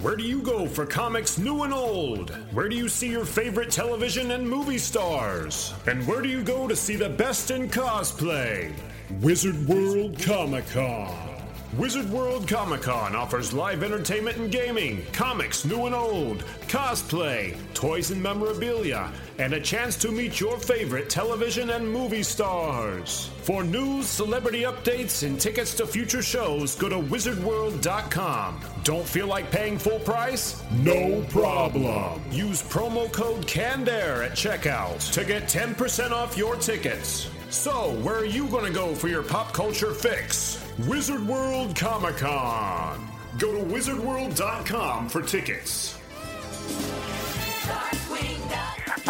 Where do you go for comics new and old? Where do you see your favorite television and movie stars? And where do you go to see the best in cosplay? Wizard World Comic Con. Wizard World Comic Con offers live entertainment and gaming, comics new and old, cosplay, toys and memorabilia, and a chance to meet your favorite television and movie stars. For news, celebrity updates, and tickets to future shows, go to wizardworld.com. Don't feel like paying full price? No problem. Use promo code CANDAIR at checkout to get 10% off your tickets. So, where are you going to go for your pop culture fix? Wizard World Comic Con. Go to wizardworld.com for tickets.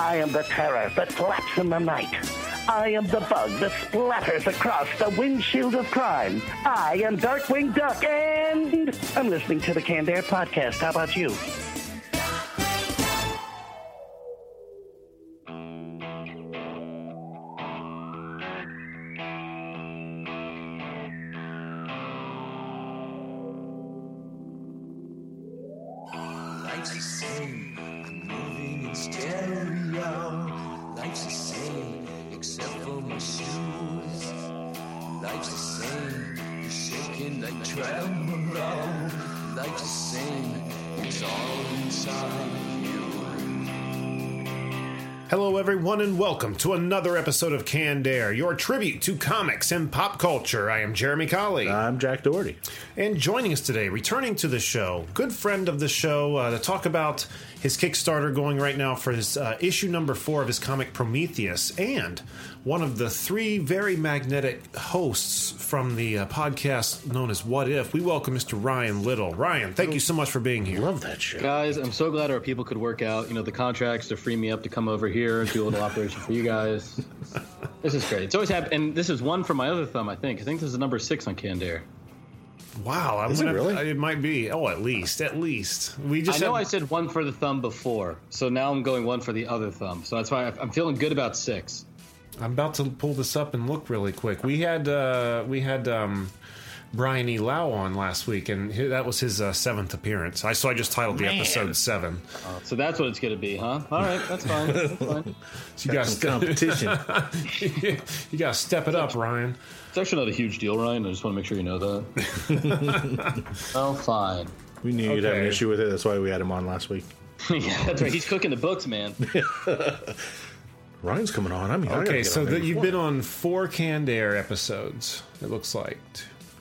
I am the terror that flaps in the night. I am the bug that splatters across the windshield of crime. I am Darkwing Duck, and I'm listening to the Canned Air podcast. How about you? Everyone, and welcome to another episode of Canned Air, your tribute to comics and pop culture. I am Jeremy Colley. I'm Jack Doherty. And joining us today, returning to the show, good friend of the show, uh, to talk about his Kickstarter going right now for his uh, issue number four of his comic Prometheus, and one of the three very magnetic hosts from the uh, podcast known as What If. We welcome Mr. Ryan Little. Ryan, thank you so much for being here. Love that shit. Guys, I'm so glad our people could work out, you know, the contracts to free me up to come over here and do a little operation for you guys. This is great. It's always happened, and this is one for my other thumb. I think. I think this is number six on Canned Air. Wow, I'm Is it gonna, really? It might be. Oh, at least, at least. We just. I just know had- I said one for the thumb before, so now I'm going one for the other thumb. So that's why I- I'm feeling good about six. I'm about to pull this up and look really quick. We had uh, we had um, Brian E. Lau on last week, and hi- that was his uh, seventh appearance. I so I just titled the episode seven. So that's what it's going to be, huh? All right, that's fine. That's fine. So you guys, Some competition. you got to step it up, Ryan. It's actually not a huge deal, Ryan. I just want to make sure you know that. oh, fine. we knew you'd have an issue with it. That's why we had him on last week. yeah, that's right. He's cooking the books, man. Ryan's coming on. I mean, Okay, get so on there that you've been on four Canned Air episodes. It looks like.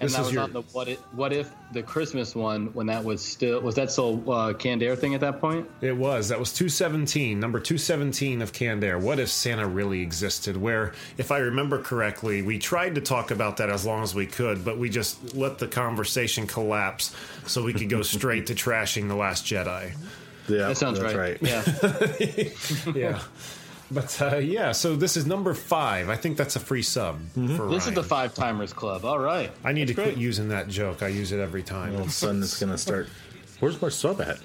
And This that is was your on the what if, what if the Christmas one when that was still was that still uh, canned air thing at that point? It was. That was 217, number 217 of Canned Air. What if Santa really existed? Where, if I remember correctly, we tried to talk about that as long as we could, but we just let the conversation collapse so we could go straight to trashing The Last Jedi. Yeah, That sounds that's right. right. Yeah. Yeah. But uh, yeah, so this is number five. I think that's a free sub for this is the five timers club. All right. I need That's to quit using that joke. I use it every time. All of a sudden, it's gonna start. Where's my sub at?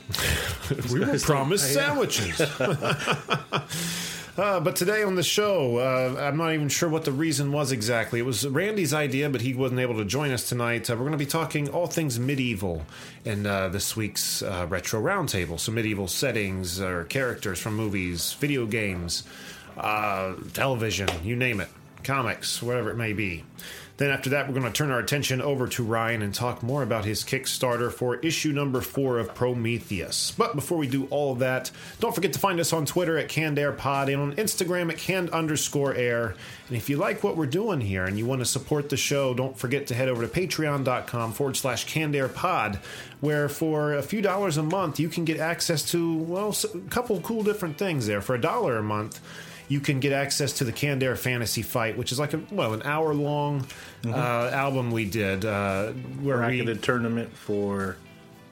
we were promised sandwiches. Uh, but today on the show, uh, I'm not even sure what the reason was exactly. It was Randy's idea, but he wasn't able to join us tonight. Uh, we're going to be talking all things medieval in uh, this week's uh, retro roundtable. So medieval settings or characters from movies, video games, uh, television, you name it, comics, whatever it may be. Then after that, we're going to turn our attention over to Ryan and talk more about his Kickstarter for issue number four of Prometheus. But before we do all of that, don't forget to find us on Twitter at CannedAirPod and on Instagram at canned underscore air. And if you like what we're doing here and you want to support the show, don't forget to head over to patreon.com forward slash CannedAirPod, where for a few dollars a month, you can get access to, well, a couple cool different things there. For a dollar a month, you can get access to the Canned Air Fantasy Fight, which is like a well an hour long uh, album we did uh, where we tournament for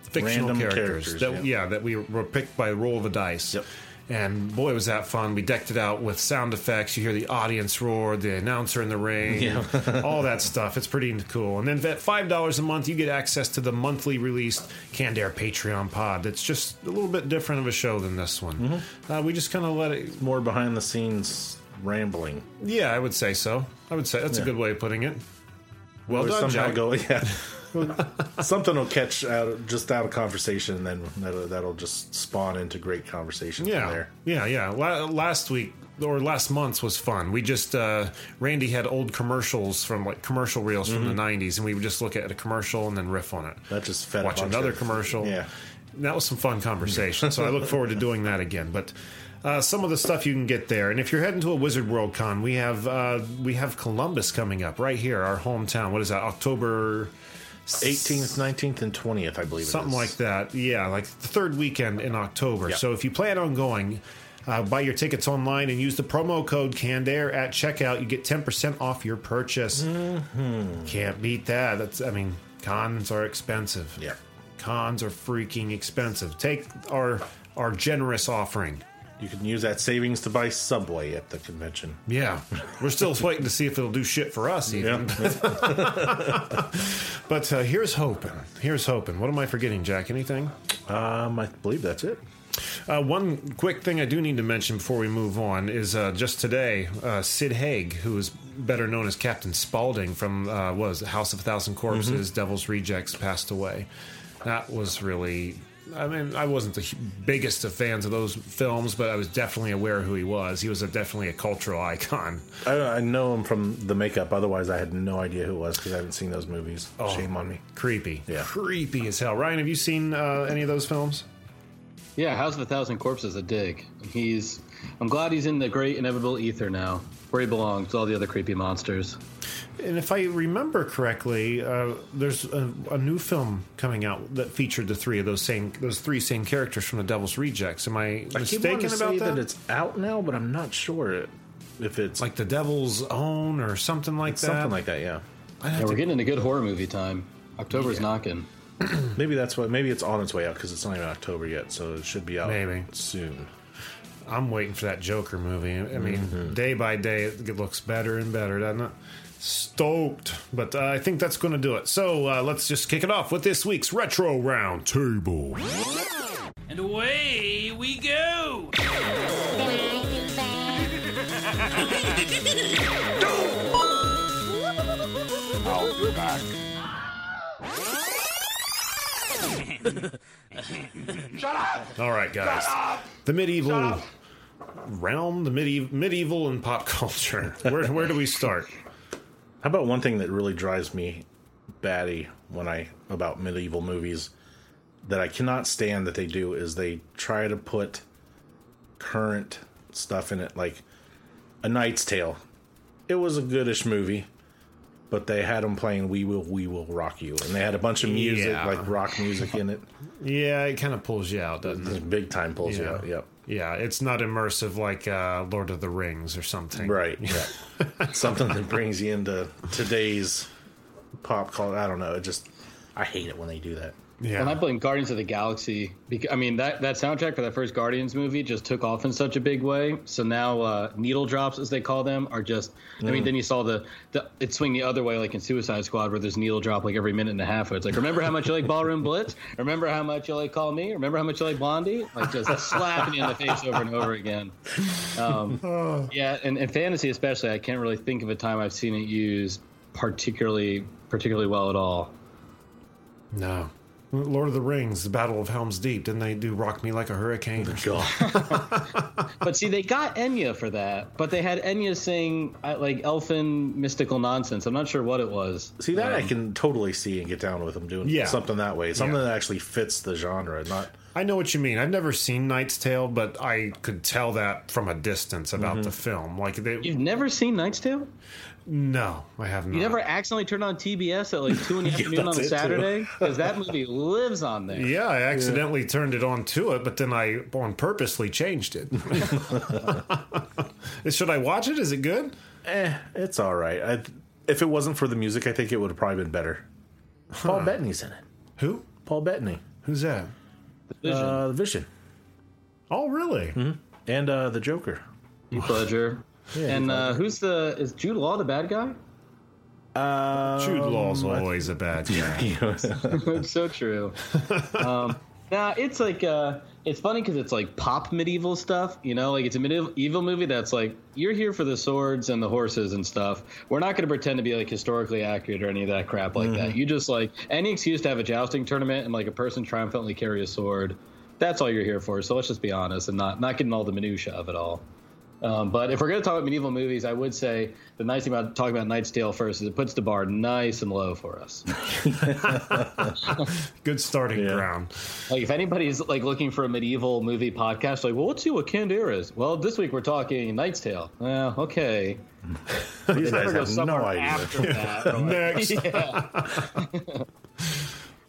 fictional random characters, characters, that yeah. yeah that we were picked by roll of a dice. Yep. And boy, was that fun! We decked it out with sound effects. You hear the audience roar, the announcer in the ring, all that stuff. It's pretty cool. And then at five dollars a month, you get access to the monthly released Canned Air Patreon pod. It's just a little bit different of a show than this one. Mm-hmm. Uh, we just kind of let it more behind the scenes rambling. Yeah, I would say so. I would say that's a good way of putting it. Well done, somehow Jack. go, yeah. Something will catch out just out of conversation, and then that'll, that'll just spawn into great conversation from Yeah, there. yeah, yeah. La- last week or last month's was fun. We just uh, Randy had old commercials from like commercial reels from Mm-hmm. the '90s, and we would just look at a commercial and then riff on it. That just fed Watch another of- commercial. Yeah. that was some fun conversation. so I look forward to doing that again. But uh, some of the stuff you can get there, and if you're heading to a Wizard World Con, we have uh, we have Columbus coming up right here, our hometown. What is that? October 18th, 19th, and 20th, I believe. something is. like that. Yeah, like the third weekend in October. Yeah. So if you plan on going, uh, buy your tickets online and use the promo code CANDAIR at checkout. You get ten percent off your purchase. Mm-hmm. Can't beat that. That's I mean, cons are expensive. Yeah. cons are freaking expensive. Take our our generous offering. You can use that savings to buy Subway at the convention. Yeah, we're still waiting to see if it'll do shit for us. Even. But uh, here's hoping. Here's hoping. What am I forgetting, Jack? Anything? Um, I believe that's it. Uh, one quick thing I do need to mention before we move on is uh, just today, uh, Sid Haig, who is better known as Captain Spaulding from uh, was House of a Thousand Corpses, Devil's Rejects, passed away. That was really. I mean, I wasn't the biggest of fans of those films, but I was definitely aware who he was. He was a, definitely a cultural icon. I, I know him from the makeup. Otherwise, I had no idea who it was because I haven't seen those movies. Shame on me. Creepy. Yeah. Creepy as hell. Ryan, have you seen uh, any of those films? Yeah, House of a Thousand Corpses a dig. He's. I'm glad he's in the great inevitable ether now, where he belongs with all the other creepy monsters. And if I remember correctly, uh, there's a, a new film coming out that featured the three of those same those three same characters from the Devil's Rejects. Am I I keep wanting mistaken to about say that? that it's out now, but I'm not sure it, if it's like the Devil's Own or something like that. something like that. Yeah, Yeah, we're getting into good horror movie time. October's knocking. maybe that's what. Maybe it's on its way out because it's not even October yet, so it should be out Maybe. soon. I'm waiting for that Joker movie. I mean, Mm-hmm. day by day, it looks better and better, doesn't it? Stoked, but uh, I think that's going to do it. So uh, let's just kick it off with this week's retro round table. And away we go! All right, guys. The medieval realm, the medieval, medieval and pop culture. Where where do we start? How about one thing that really drives me batty when I about medieval movies that I cannot stand that they do is they try to put current stuff in it, like A Knight's Tale. It was a goodish movie, but they had them playing "We Will, We Will Rock You," and they had a bunch of music, Yeah. like rock music, in it. Yeah, it kind of pulls you out, doesn't it? Big time pulls you out. Yep. Yeah, it's not immersive like uh, Lord of the Rings or something. Right. Yeah. Something that brings you into today's pop culture. I don't know. It just I hate it when they do that. Yeah. And I blame Guardians of the Galaxy. Because, I mean, that, that soundtrack for that first Guardians movie just took off in such a big way. So now uh, needle drops, as they call them, are just. I mean, then you saw the, the it swing the other way, like in Suicide Squad, where there's needle drop like every minute and a half. It's like, remember how much you like Ballroom Blitz? Remember how much you like Call Me? Remember how much you like Blondie? Like just slapping you in the face over and over again. Um, yeah, and, and fantasy especially, I can't really think of a time I've seen it used particularly particularly well at all. no. Lord of the Rings, the Battle of Helm's Deep. Didn't they do "Rock Me Like a Hurricane"? or something? But see, they got Enya for that, but they had Enya sing uh, like elfin mystical nonsense. I'm not sure what it was. See that I can totally see and get down with them doing Yeah. something that way. Something Yeah. that actually fits the genre, not I know what you mean. I've never seen Knight's Tale, but I could tell that from a distance about Mm-hmm. the film. Like they, You've never seen Knight's Tale? No, I have not. You never accidentally turned on TBS at like two in the afternoon on a. Saturday because that movie lives on there. Yeah, I accidentally turned it on to it, but then I on purposely changed it. Should I watch it? Is it good? eh, it's all right. I, if it wasn't for the music, I think it would have probably been better. Paul Bettany's in it. Who? Paul Bettany, Who's that? Vision, uh, the Vision, Oh, really? Mm-hmm. and uh, the Joker. Heath Ledger. and uh, who's the is Jude Law the bad guy? Jude Law's always a bad guy. It's so true. um, Nah, it's like uh, it's funny because it's like pop medieval stuff. You know, like it's a medieval movie that's like you're here for the swords and the horses and stuff. We're not going to pretend to be like historically accurate or any of that crap like that. You just like any excuse to have a jousting tournament and like a person triumphantly carry a sword. That's all you're here for. So let's just be honest and not not getting all the minutia of it all. Um, but if we're going to talk about medieval movies, I would say the nice thing about talking about Knight's Tale first is it puts the bar nice and low for us. Good starting Yeah. ground. Like if anybody's like looking for a medieval movie podcast, like, well, let's see what Canned Air is. Well, this week we're talking Knight's Tale. Well, okay. These Better guys go have somewhere no idea. after that. Like- Next.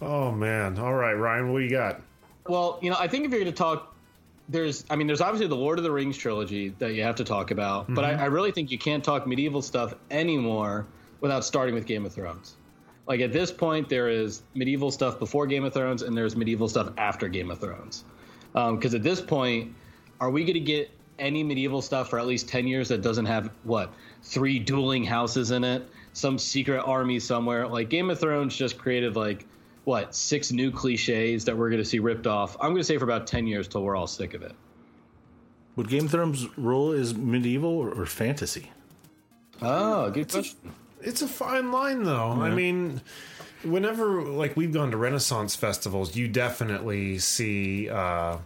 Oh man. All right, Ryan, what do you got? Well, you know, I think if you're going to talk, there's, I mean, there's obviously the Lord of the Rings trilogy that you have to talk about, but I, mhm. I really think you can't talk medieval stuff anymore without starting with Game of Thrones. Like at this point, there is medieval stuff before Game of Thrones, and there's medieval stuff after Game of Thrones. Um, because at this point, are we going to get any medieval stuff for at least 10 years that doesn't have what three dueling houses in it some secret army somewhere like game of thrones just created like what six new cliches that we're going to see ripped off i'm going to say for about 10 years till we're all sick of it Would Game of Thrones rule is medieval or, or fantasy? oh good question It's a fine line, though. I mean, whenever like we've gone to Renaissance festivals, you definitely see uh,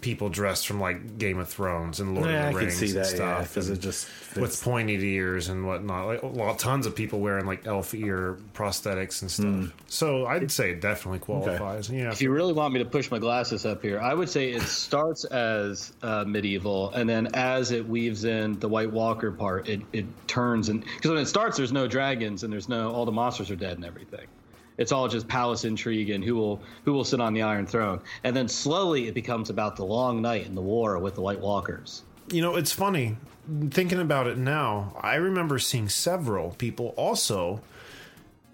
people dressed from like Game of Thrones and Lord Yeah, of the can Rings see and that. Yeah, stuff, because and it just with fits. pointed ears and whatnot. Like, well, tons of people wearing like elf ear prosthetics and stuff. Hmm. So I'd say it definitely qualifies. Yeah. if you really want me to push my glasses up here i would say it starts as uh, medieval and then as it weaves in the white walker part it, it turns and because when it starts there's no dragons and there's no all the monsters are dead and everything it's all just palace intrigue and who will who will sit on the iron throne and then slowly it becomes about the long night and the war with the white walkers You know, it's funny thinking about it now. I remember seeing several people also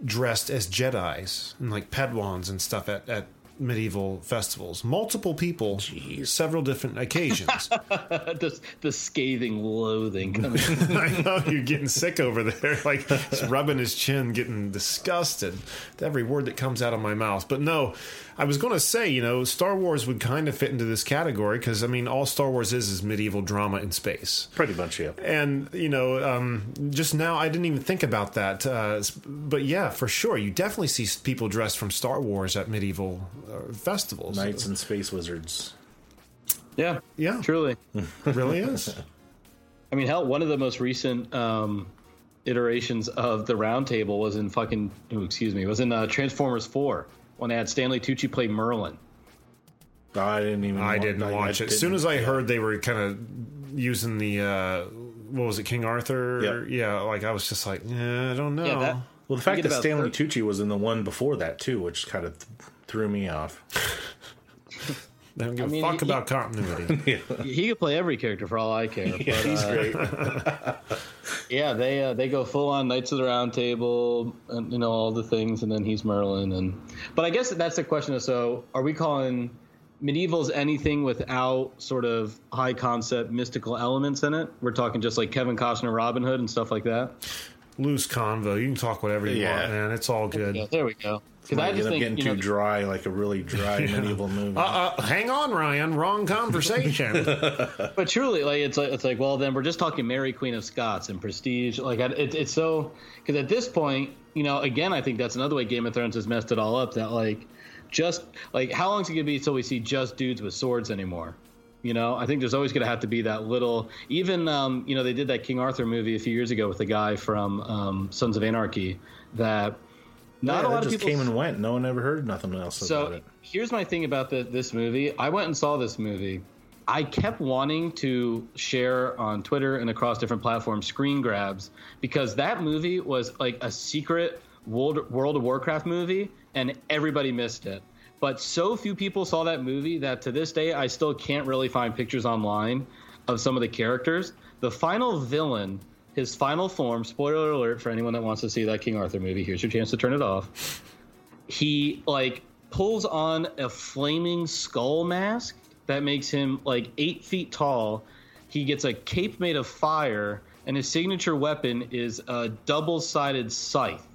dressed as Jedi's and like Padawans and stuff at, at medieval festivals. Multiple people, several different occasions. the, the scathing loathing coming I know you're getting sick over there, like rubbing his chin, getting disgusted with every word that comes out of my mouth. But no, I was going to say, you know, Star Wars would kind of fit into this category because I mean, all Star Wars is is medieval drama in space. Pretty much, yeah. And you know, um, just now I didn't even think about that. Uh, but yeah, for sure, you definitely see people dressed from Star Wars at medieval uh, festivals. Knights and space wizards. yeah Yeah. truly really is. I mean, hell, one of the most recent um, iterations of the Round Table was in fucking, oh, excuse me, was in uh, Transformers 4 when they had Stanley Tucci play Merlin. I didn't even. I wa- didn't I watch it. As soon as I heard they were kind of using the uh, what was it, King Arthur? Yep. Yeah, like I was just like, yeah, I don't know. Yeah, that- Well, the fact that Stanley thir- Tucci was in the one before that too, which kind of th- threw me off. they don't give mean, a fuck he- about continuity. He could play every character for all I care. but, He's uh, great. yeah, they uh, they go full on Knights of the Round Table, and you know all the things, and then he's Merlin, and but I guess that's the question. So are we calling medievals anything without sort of high concept mystical elements in it? We're talking just like Kevin Costner, Robin Hood, and stuff like that. Loose convo. You can talk whatever you Yeah. want, man. It's all good. Yeah, there we go. Because Might I end just up think getting you too dry, like a really dry medieval movie. Uh, uh, hang on, Ryan. Wrong conversation. But truly, like it's like it's like well, then we're just talking Mary Queen of Scots and prestige. Like I- it, it's so because at this point, you know, again, I think that's another way Game of Thrones has messed it all up. That like just like how long is it gonna be until we see just dudes with swords anymore? You know, I think there's always gonna have to be that little. Even um, you know, they did that King Arthur movie a few years ago with the guy from um, Sons of Anarchy. That not yeah, a lot of people came and went. No one ever heard nothing else about so it. here's my thing about the, this movie. I went and saw this movie. I kept wanting to share on Twitter and across different platforms screen grabs because that movie was like a secret World, World of Warcraft movie and everybody missed it. But so few people saw that movie that to this day I still can't really find pictures online of some of the characters. The final villain, his final form, spoiler alert for anyone that wants to see that King Arthur movie, here's your chance to turn it off he like pulls on a flaming skull mask that makes him like eight feet tall. He gets a cape made of fire, and his signature weapon is a double-sided scythe.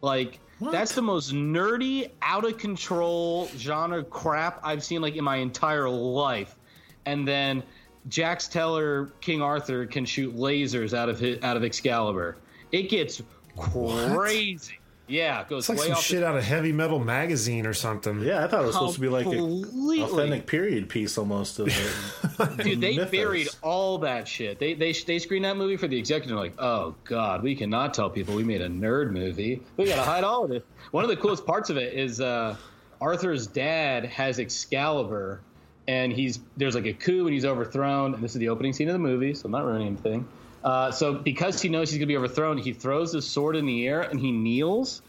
Like That's the most nerdy, out of control genre crap I've seen like in my entire life. And then Jax Teller, King Arthur can shoot lasers out of his, out of Excalibur. It gets crazy. Yeah, it goes It's like way some off shit the out of Heavy Metal magazine or something. Yeah, I thought it was supposed to be like an authentic period piece almost of the Dude, they mythos. buried all that shit. They they they screened that movie for the executive. Like, oh god, we cannot tell people we made a nerd movie. We gotta hide all of it. One of the coolest parts of it is uh, Arthur's dad has Excalibur, and he's there's like a coup and he's overthrown. And this is the opening scene of the movie, so I'm not ruining anything. Uh, so because he knows he's gonna be overthrown, he throws his sword in the air and he kneels,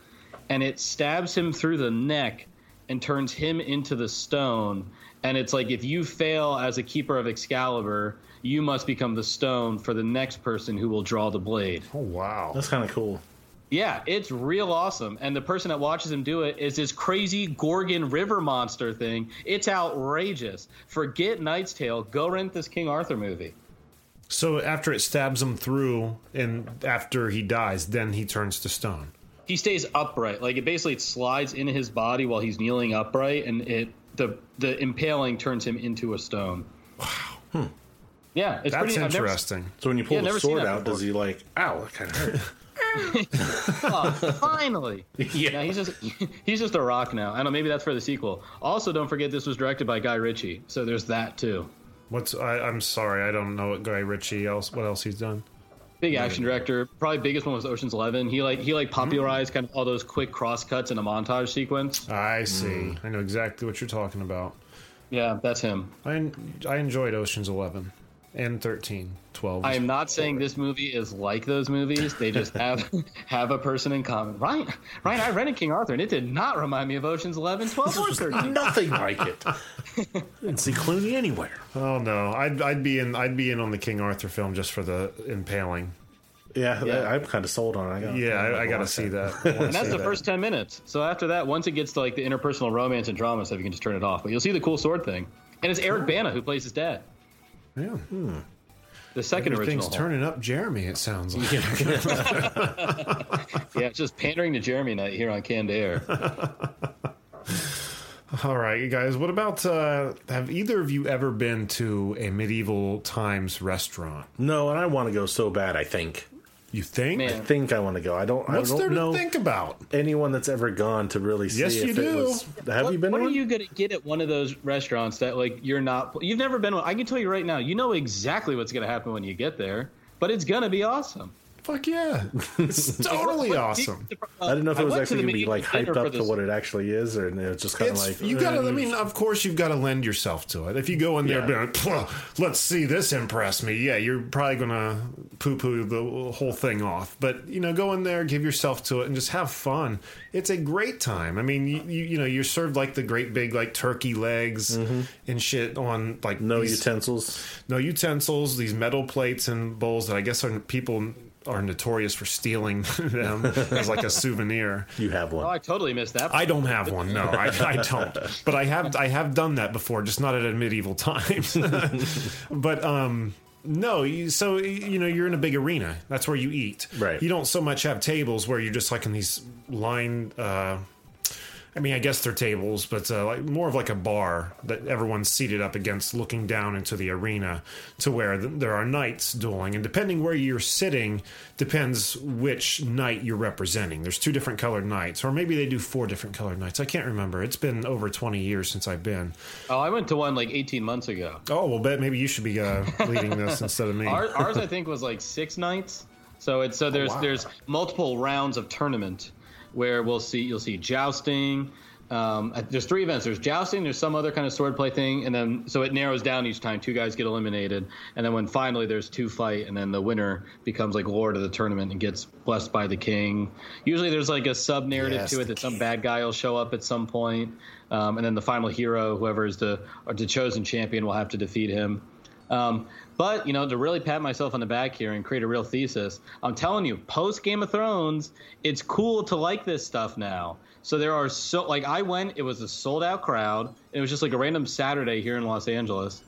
and it stabs him through the neck and turns him into the stone. And it's like if you fail as a keeper of Excalibur, you must become the stone for the next person who will draw the blade. Oh wow. That's kind of cool. Yeah, it's real awesome. And the person that watches him do it is this crazy Gorgon river monster thing. It's outrageous. Forget Knight's Tale. Go rent this King Arthur movie. So after it stabs him through, and after he dies, then he turns to stone. He stays upright. Like it basically slides into his body while he's kneeling upright, and it the the impaling turns him into a stone. Wow. Hmm. Yeah, it's That's pretty I've never- interesting. So when you pull Yeah, the sword out, before. does he like, ow, that kind of hurt? Oh, finally. Yeah. he's just he's just a rock now. I don't know, maybe that's for the sequel. Also, don't forget this was directed by Guy Ritchie, so there's that too. What's I, I'm sorry, I don't know what Guy Ritchie else. What else he's done? Big action director. Probably biggest one was Ocean's Eleven. He like he like popularized kind of all those quick cross cuts in a montage sequence. I see. Mm. I know exactly what you're talking about. Yeah, that's him. I I enjoyed Ocean's Eleven and 13, 12. I am not saying this movie is like those movies. They just have have a person in common. Right, right. I rented King Arthur, and it did not remind me of Ocean's 11, 12, or 13. Nothing like it. Didn't see Clooney anywhere. oh no, I'd I'd be in I'd be in on the King Arthur film just for the impaling. Yeah, Yeah. I'm kind of sold on it. I gotta, Yeah, I, I gotta gotta see that. I wanna And that's the that. first 10 minutes. So after that, once it gets to like the interpersonal romance and drama stuff, you can just turn it off. But you'll see the cool sword thing. And it's Eric Bana who plays his dad. Yeah, The second original. everything's Hulk. turning up. Jeremy, it sounds like. Yeah, it's just pandering to Jeremy night here on Canned Air. All right, you guys. What about? Uh, have either of you ever been to a medieval times restaurant? No, and I want to go so bad. I think. You think? I think I want to go. I don't. What's I don't to know think about? anyone that's ever gone to really see Yes, if you it do. was. Have what you been? what to are one? you going to get at one of those restaurants that like you're not you've never been one i can tell you right now you know exactly what's going to happen when you get there but it's going to be awesome Fuck yeah! It's totally What- awesome. I didn't know if it was actually going to be like hyped up to this- what it actually is, or it's just kind of like you gotta. I eh, mean, of course, you've got to lend yourself to it. If you go in there, Yeah. being like, let's see this impress me. Yeah, you're probably gonna poo poo the whole thing off. But you know, go in there, give yourself to it, and just have fun. It's a great time. I mean, you you, you know, you're served like the great big like turkey legs and shit on like no these- utensils. no utensils, these metal plates and bowls that I guess are people are notorious for stealing them as like a souvenir. You have oh one. i totally missed that I don't have one. No, I, I don't. But I have I have done that before, just not at a medieval times. but um, no. you- So you know, you're in a big arena. That's where you eat. Right. You don't so much have tables where you're just like in these line. Uh, I mean, I guess they're tables, but uh, like more of like a bar that everyone's seated up against, looking down into the arena, to where th- there are knights dueling, and depending where you're sitting, depends which knight you're representing. There's two different colored knights, or maybe they do four different colored knights. I can't remember. It's been over 20 years since I've been. oh i went to one like 18 months ago Oh well, bet maybe you should be uh, leading this instead of me. ours, ours i think was like six knights. so it's so there's wow. there's multiple rounds of tournament where we'll see you'll see jousting um, there's three events. There's jousting. There's some other kind of swordplay thing, and then so it narrows down each time. Two guys get eliminated, and then when finally there's two fight, and then the winner becomes like lord of the tournament and gets blessed by the king. Usually there's like a sub narrative Yes, to it that some bad guy will show up at some point, um, and then the final hero, whoever is the the chosen champion, will have to defeat him. Um, but you know, to really pat myself on the back here and create a real thesis, I'm telling you, post Game of Thrones, it's cool to like this stuff now. So there are so like I went, it was a sold out crowd. It was just like a random Saturday here in Los Angeles,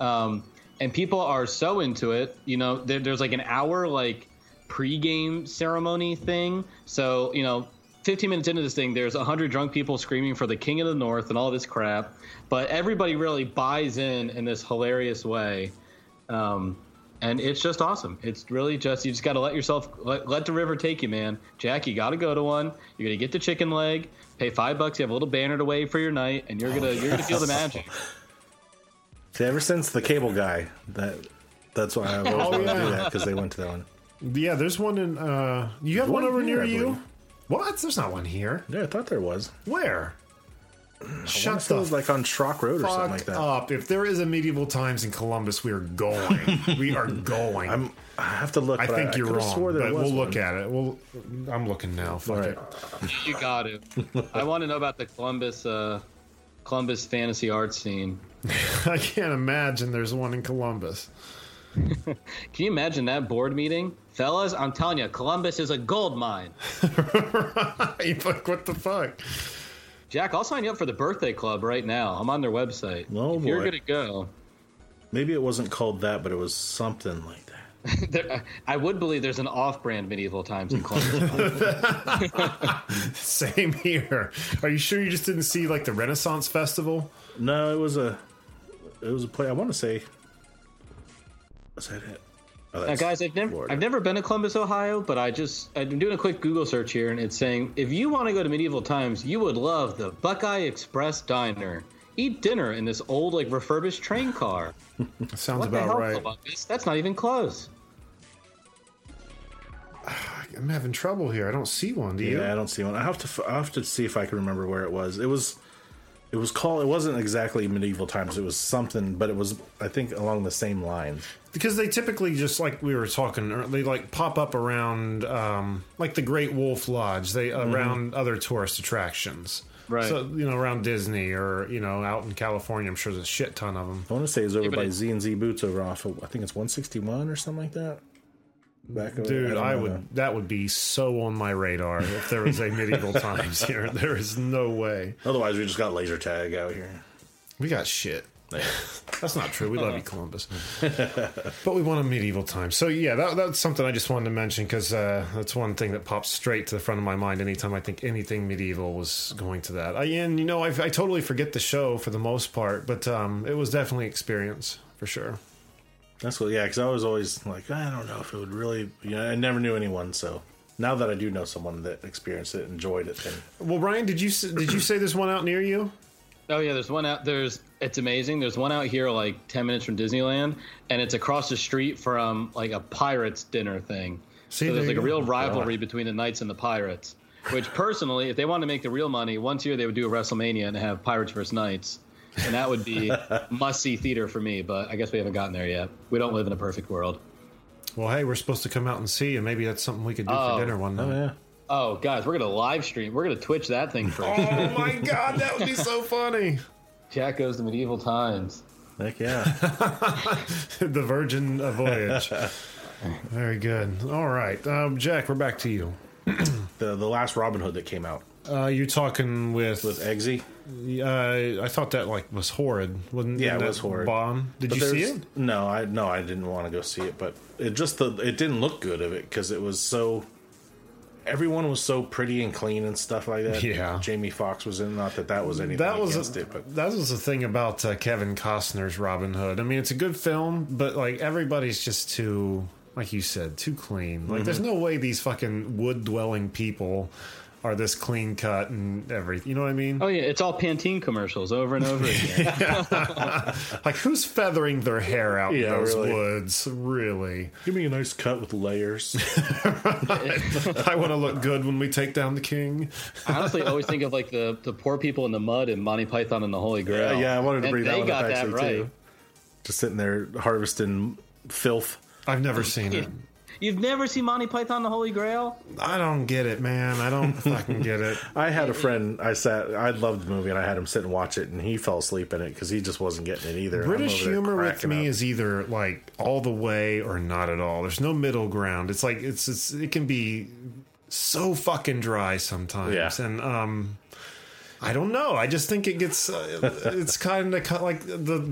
um, and people are so into it. You know, there, there's like an hour like pre-game ceremony thing. So you know, 15 minutes into this thing, there's 100 drunk people screaming for the king of the north and all this crap. But everybody really buys in in this hilarious way. Um, and it's just awesome. It's really just, you just got to let yourself, let, let the river take you, man. Jack, you got to go to one. You're going to get the chicken leg, pay five bucks. You have a little banner to wave for your night, and you're going to, you're going to feel the magic. See, ever since the cable guy, that that's why I always wanted to do that because they went to that one. Yeah, there's one in. Uh, you have one, one over here, near you. What? There's not one here. Yeah, I thought there was. Where? I Shut wanna say it the was like on Schrock Road or something like that. up! If there is a medieval times in Columbus, we are going. we are going. I'm. I have to look. I but think you're could've wrong, swore there but was we'll look one. at it. We'll. I'm looking now. Fuck All it. You got it. I want to know about the Columbus, uh, Columbus fantasy art scene. I can't imagine there's one in Columbus. Can you imagine that board meeting? Fellas, I'm telling you, Columbus is a gold mine. Right? Like what the fuck? Jack, I'll sign you up for the birthday club right now. I'm on their website. Oh, if you're boy. gonna go, Maybe it wasn't called that, but it was something like that. there, I would believe there's an off-brand medieval times in Columbus. Same here. Are you sure you just didn't see like the Renaissance Festival? No, it was a. It was a play. I want to say. Was that it? Oh, now, guys, I've never, Florida. I've never been to Columbus, Ohio, but I just, I'm doing a quick Google search here, and it's saying if you want to go to medieval times, you would love the Buckeye Express Diner. Eat dinner in this old, like refurbished train car. Sounds What the about hell, right. Columbus? That's not even close. I'm having trouble here. I don't see one. Do you? Yeah, I don't see one. I have to. f- I have to see if I can remember where it was. It was. It was called. It wasn't exactly medieval times. It was something, but it was. I think along the same line because they typically just like we were talking they like pop up around um like the great wolf lodge they around other tourist attractions Right. so you know around disney or you know out in california i'm sure there's a shit ton of them I want to say it's over but by Z and Z Boots over off. Of, I think it's 161 or something like that. Back over, dude don't i know. would that would be so on my radar if there was a medieval times here there is no way Otherwise, we just got laser tag out here. we got shit That's not true. We love you, Columbus, but we want a medieval time. So yeah, that, that's something I just wanted to mention because uh, that's one thing that pops straight to the front of my mind anytime I think anything medieval was going to that. I, and you know, I, I totally forget the show for the most part, but um, it was definitely experience for sure. That's what, yeah, because I was always like, I don't know if it would really, you know, I never knew anyone. So now that I do know someone that experienced it, enjoyed it, then Well, Ryan, did you did you say there's one out near you? Oh yeah, there's one out. There's it's amazing. There's one out here like ten minutes from Disneyland, and it's across the street from like a pirates dinner thing. See, so there's there like a you real go. Oh, rivalry between the knights and the pirates. Which personally, if they wanted to make the real money, once a year they would do a WrestleMania and have pirates versus knights, and that would be must see theater for me. But I guess we haven't gotten there yet. We don't live in a perfect world. Well, hey, we're supposed to come out and see, and maybe that's something we could do Oh. for dinner one night. oh yeah, Oh guys, we're gonna live stream. We're gonna Twitch that thing for Oh my god, that would be so funny. Jack goes to medieval times. heck yeah. the Virgin of voyage. Very good. All right, um, Jack, we're back to you. the the last Robin Hood that came out Uh, you're talking with. with Eggsy. uh, I thought that like was horrid. Wasn't Yeah, it was horrid. Bomb. Did But you see it? No, I no, I didn't want to go see it, but it just the it didn't look good of it because it was so. Everyone was so pretty and clean and stuff like that. Yeah. Jamie Foxx was in. Not that that was anything That was against a, it, but that was the thing about uh, Kevin Costner's Robin Hood. I mean, it's a good film, but like everybody's just too, like you said, too clean. Like, there's Mm-hmm. no way these fucking wood dwelling people are this clean cut and everything. You know what I mean? Oh yeah, it's all Pantene commercials over and over again. Like, who's feathering their hair out Yeah, in those really. woods? Really? give me a nice cut with layers. I want to look good when we take down the king. I honestly always think of like the, the poor people in the mud in Monty Python and the Holy Grail. yeah, yeah, I wanted to And bring that they one got up that actually right. too. Just sitting there harvesting filth. I've never seen it. You've never seen Monty Python the Holy Grail? I don't get it, man. I don't fucking get it. I had a friend. I sat. I loved the movie, and I had him sit and watch it, and he fell asleep in it because he just wasn't getting it either. British humor with me up. is either like all the way or not at all. There's no middle ground. It's like it's, it's it can be so fucking dry sometimes. Yeah. And um I don't know. I just think it gets. Uh, it's kind of like the.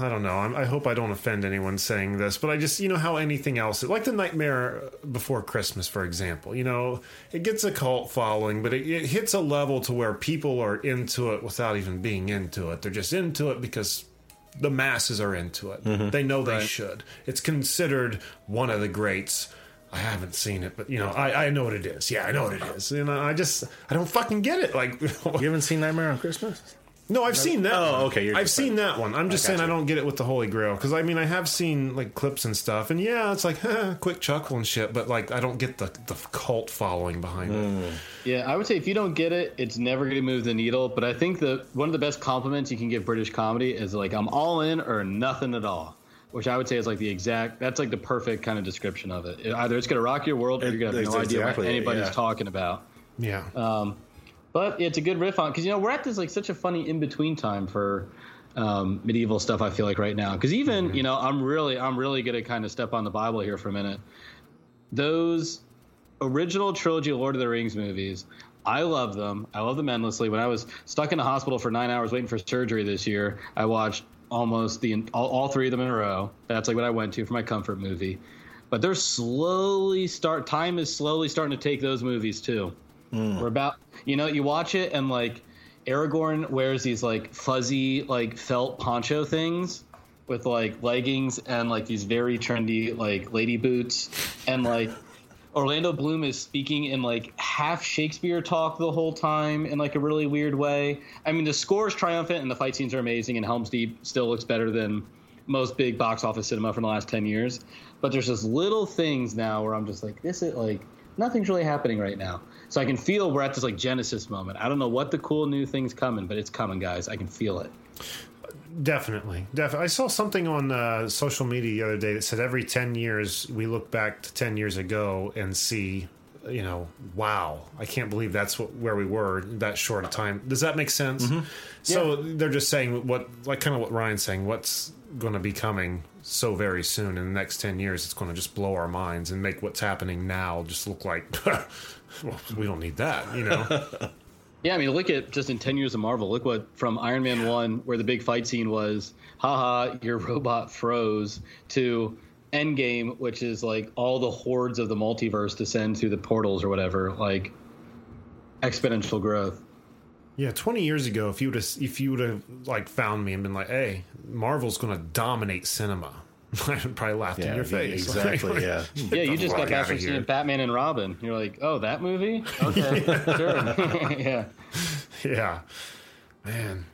I don't know. I'm, I hope I don't offend anyone saying this, but I just you know how anything else, like the Nightmare Before Christmas, for example. You know, it gets a cult following, but it, it hits a level to where people are into it without even being into it. They're just into it because the masses are into it. They know they should. It's considered one of the greats. I haven't seen it, but you know, I, I know what it is. Yeah, I know what it is. You know, I just I don't fucking get it. Like, You haven't seen Nightmare on Christmas? no, I've seen that. Oh, one. okay, you're I've seen that one. I'm just saying I don't get it with the Holy Grail because I mean I have seen like clips and stuff, and yeah, it's like quick chuckle and shit, but like I don't get the the cult following behind it. Mm. Yeah, I would say if you don't get it, it's never going to move the needle. But I think the one of the best compliments you can give British comedy is like I'm all in or nothing at all, which I would say is like the exact. That's like the perfect kind of description of it. It- Either it's going to rock your world, or you're going to have It's no idea what anybody's yeah. talking about. Yeah, Um, but it's a good riff on because you know we're at this like such a funny in between time for um, medieval stuff. I feel like right now because even you know I'm really I'm really gonna kind of step on the Bible here for a minute. Those original trilogy Lord of the Rings movies. I love them. I love them endlessly. When I was stuck in a hospital for nine hours waiting for surgery this year, I watched almost the all, all three of them in a row. That's like what I went to for my comfort movie. But they're slowly start. Time is slowly starting to take those movies too. Hmm. We're about you know you watch it and like Aragorn wears these like fuzzy like felt poncho things with like leggings and like these very trendy like lady boots and like Orlando Bloom is speaking in like half Shakespeare talk the whole time in like a really weird way. I mean, the score is triumphant and the fight scenes are amazing, and Helm's Deep still looks better than most big box office cinema from the last 10 years. But there's just little things now where I'm just like, this is like, nothing's really happening right now. So I can feel we're at this like Genesis moment. I don't know what the cool new thing's coming, but it's coming, guys. I can feel it. Definitely, definitely. I saw something on uh, social media the other day that said every ten years we look back to ten years ago and see. You know, wow! I can't believe that's what, where we were that short a time. Does that make sense? So they're just saying what, like, kind of what Ryan's saying. What's going to be coming so very soon in the next ten years? It's going to just blow our minds and make what's happening now just look like, well, we don't need that. You know? Yeah, I mean, look at just in 10 years of Marvel. Look what from Iron Man 1, where the big fight scene was, haha, your robot froze, to Endgame, which is like all the hordes of the multiverse descend through the portals or whatever. Like exponential growth. Yeah, twenty years ago, if you would have if you would have like found me and been like, "Hey, Marvel's going to dominate cinema," I'd probably laughed in your face. Exactly. yeah. Yeah, you just got back from here. seeing Batman and Robin. You're like, oh, that movie? Okay, sure. yeah. yeah, man.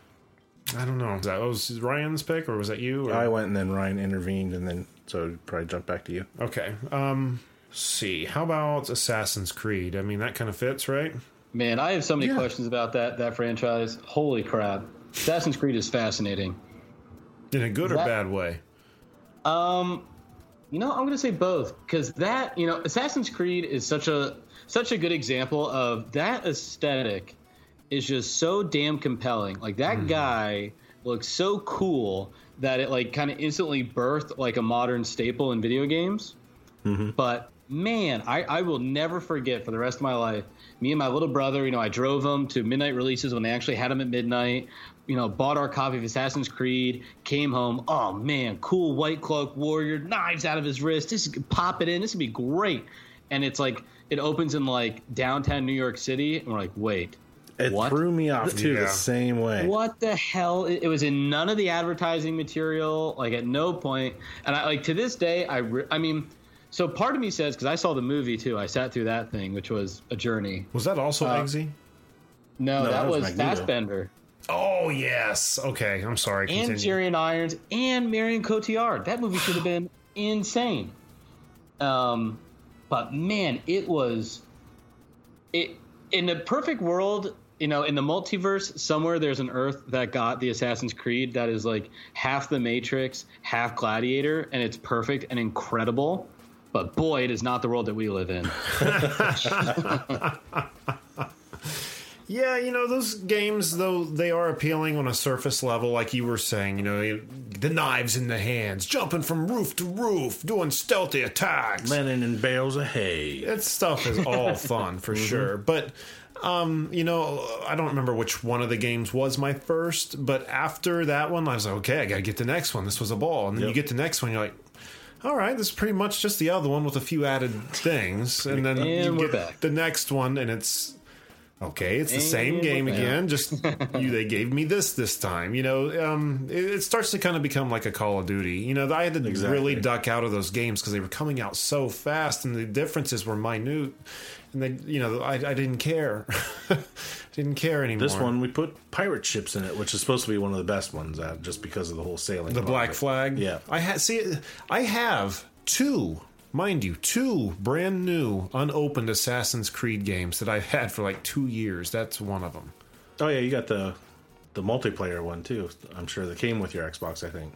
I don't know. Was that was Ryan's pick or was that you? Or? I went and then Ryan intervened and then so it'd probably jump back to you. okay. Um, see. How about Assassin's Creed? I mean, that kind of fits, right? Man, I have so many Yeah. questions about that that franchise. Holy crap. Assassin's Creed is fascinating. In a good or bad way? Um, you know, I'm going to say both because that, you know, Assassin's Creed is such a such a good example of that aesthetic is just so damn compelling. Like that guy looks so cool that it like kind of instantly birthed like a modern staple in video games. But man, I, I will never forget for the rest of my life. Me and my little brother, you know, I drove them to midnight releases when they actually had them at midnight. You know, bought our copy of Assassin's Creed, came home. Oh man, cool white cloak warrior, knives out of his wrist. This is pop it in. This would be great. And it's like it opens in like downtown New York City, and we're like, wait, It What? threw me off too Yeah. the same way. what the hell? It, it was in none of the advertising material. Like at no point, and I like to this day, I re- I mean, so part of me says because I saw the movie too. I sat through that thing, which was a journey. Was that also uh, Eggsy? No, No, that, that was was, Magneto. Fassbender Oh yes. Okay, I'm sorry. and Continue. Jeremy Irons and Marion Cotillard. That movie should have been insane. Um, but man, it was it in the perfect world. You know, in the multiverse, somewhere there's an Earth that got the Assassin's Creed that is like half the Matrix, half Gladiator, and it's perfect and incredible. But boy, it is not the world that we live in. Yeah, you know those games though they are appealing on a surface level, like you were saying. You know, the knives in the hands, jumping from roof to roof, doing stealthy attacks. Lennon and bales of hay. That stuff is all fun for mm-hmm. sure, but um, you know, I don't remember which one of the games was my first, but after that one, I was like, okay, I got to get the next one. This was a ball. And then you get the next one, you're like, all right, this is pretty much just the other one with a few added things. And then And you get back. the next one, and it's okay, it's the same game again. Just you, they gave me this this time. You know, um, it, it starts to kind of become like a Call of Duty. You know, I had to Exactly. really duck out of those games because they were coming out so fast, and the differences were minute. And they, you know, I, I didn't care. didn't care anymore. This one we put pirate ships in it, which is supposed to be one of the best ones, uh, just because of the whole sailing. the Black. Flag. Yeah. I ha- see. I have two, mind you, two brand new unopened Assassin's Creed games that I've had for like two years. That's one of them. Oh yeah, you got the the multiplayer one too. I'm sure that came with your Xbox. I think.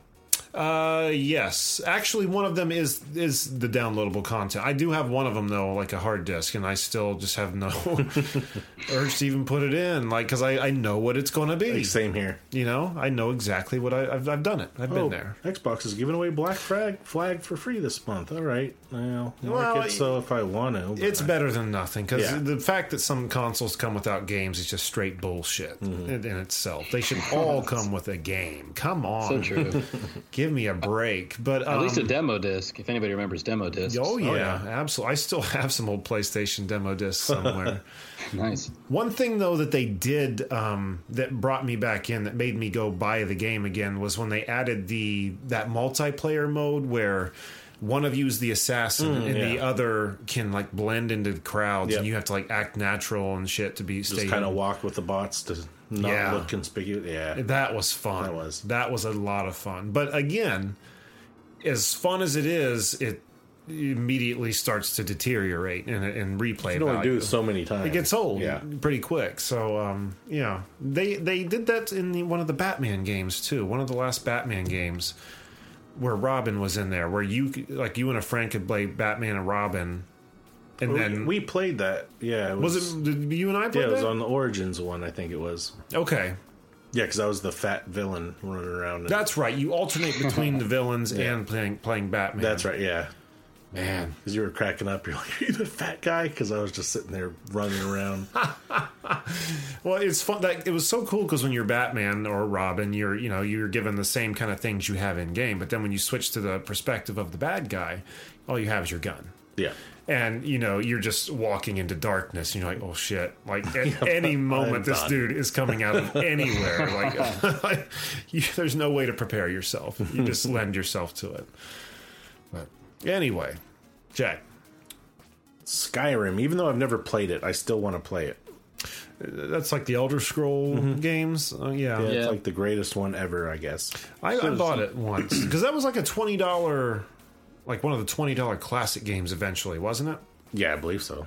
Uh, yes. Actually, one of them is is the downloadable content. I do have one of them though, like a hard disk, and I still just have no urge to even put it in, like because I, I know what it's going to be. Like, same here. You know, I know exactly what I, I've I've done it. I've been Oh, there. Xbox is giving away Black Flag flag for free this month. All right, well, Well, mark it so if I want to, It's I- better than nothing because Yeah. the fact that some consoles come without games is just straight bullshit Mm-hmm. in, in itself. They should all come with a game. Come on, So true. give me a break. But um, At least a demo disc, if anybody remembers demo discs. Oh yeah, yeah. absolutely. I still have some old PlayStation demo discs somewhere. Nice. One thing though that they did um, that brought me back in, that made me go buy the game again, was when they added the that multiplayer mode where one of you is the assassin and the other can like blend into the crowds, Yep. and you have to like act natural and shit to be just stay kind of walk with the bots to not Yeah. look conspicuous. Yeah, That was fun. That was. that was a lot of fun. But again, as fun as it is, it immediately starts to deteriorate and, and replay you can only do it so many times. it gets old Yeah, pretty quick. So um, yeah, they they did that in the, one of the Batman games too. One of the last Batman games where Robin was in there, where you like you and a friend could play Batman and Robin, and then we played that. Yeah, it was was, it did you and I play Yeah, it was that? on the Origins one. I think it was. okay, Yeah, because I was the fat villain running around. And, that's right. You alternate between the villains Yeah. and playing playing Batman. that's right. Yeah, man. because you were cracking up. You're like, "Are you the fat guy?" Because I was just sitting there running around. Well, it's fun. That it was so cool because when you're Batman or Robin, you're you know you're given the same kind of things you have in game. But then when you switch to the perspective of the bad guy, all you have is your gun. yeah, and you know you're just walking into darkness and you're like oh shit like at any moment this done. dude is coming out of anywhere like you, there's no way to prepare yourself you just lend yourself to it but anyway jack Skyrim. Even though I've never played it, I still want to play it. that's like the elder scroll games uh, yeah, Yeah, Yeah. It's like the greatest one ever, I guess. I, I bought it once because that was like a $20 like one of the $20 classic games eventually wasn't it Yeah, I believe so.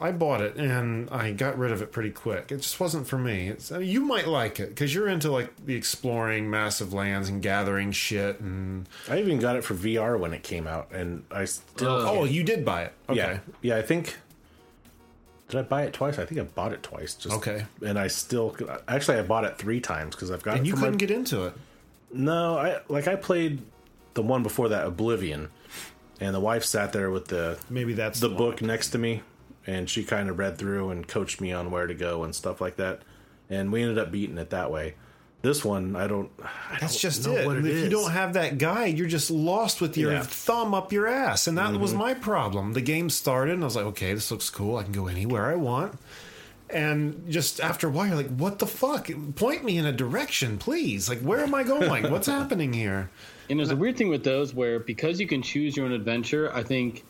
I bought it and I got rid of it pretty quick. It just wasn't for me. It's, I mean, you might like it because you're into like the exploring massive lands and gathering shit. And I even got it for VR when it came out, and I still. oh, oh you did buy it. Okay. Yeah, yeah. I think. Did I buy it twice? I think I bought it twice. Just Okay. And I still actually I bought it three times because I've got And you couldn't my, get into it. No, I like I played the one before that, Oblivion, and the wife sat there with the Maybe that's the one. book next to me, and she kind of read through and coached me on where to go and stuff like that, and we ended up beating it that way. This one, I don't. I That's don't just know it. It if you don't have that guide, you're just lost with your Yeah. Mm-hmm. thumb up your ass. And that was my problem. The game started, and I was like, okay, this looks cool. I can go anywhere I want. And just after a while, you're like, what the fuck? Point me in a direction, please. Like, where am I going? What's happening here? And there's a weird thing with those where because you can choose your own adventure, I think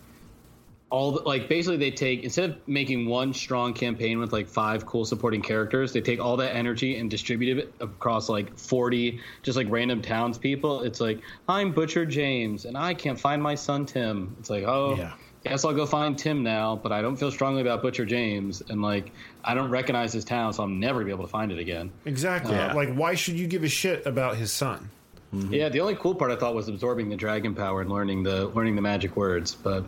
all the, like basically they take instead of making one strong campaign with like five cool supporting characters, they take all that energy and distribute it across like 40 just like random townspeople. It's like I'm Butcher James and I can't find my son Tim. It's like oh. Yeah. I guess I'll go find Tim now, but I don't feel strongly about Butcher James, and like I don't recognize his town, so I'll never be able to find it again. Exactly. Yeah. Like, why should you give a shit about his son? Yeah, the only cool part I thought was absorbing the dragon power and learning the learning the magic words, but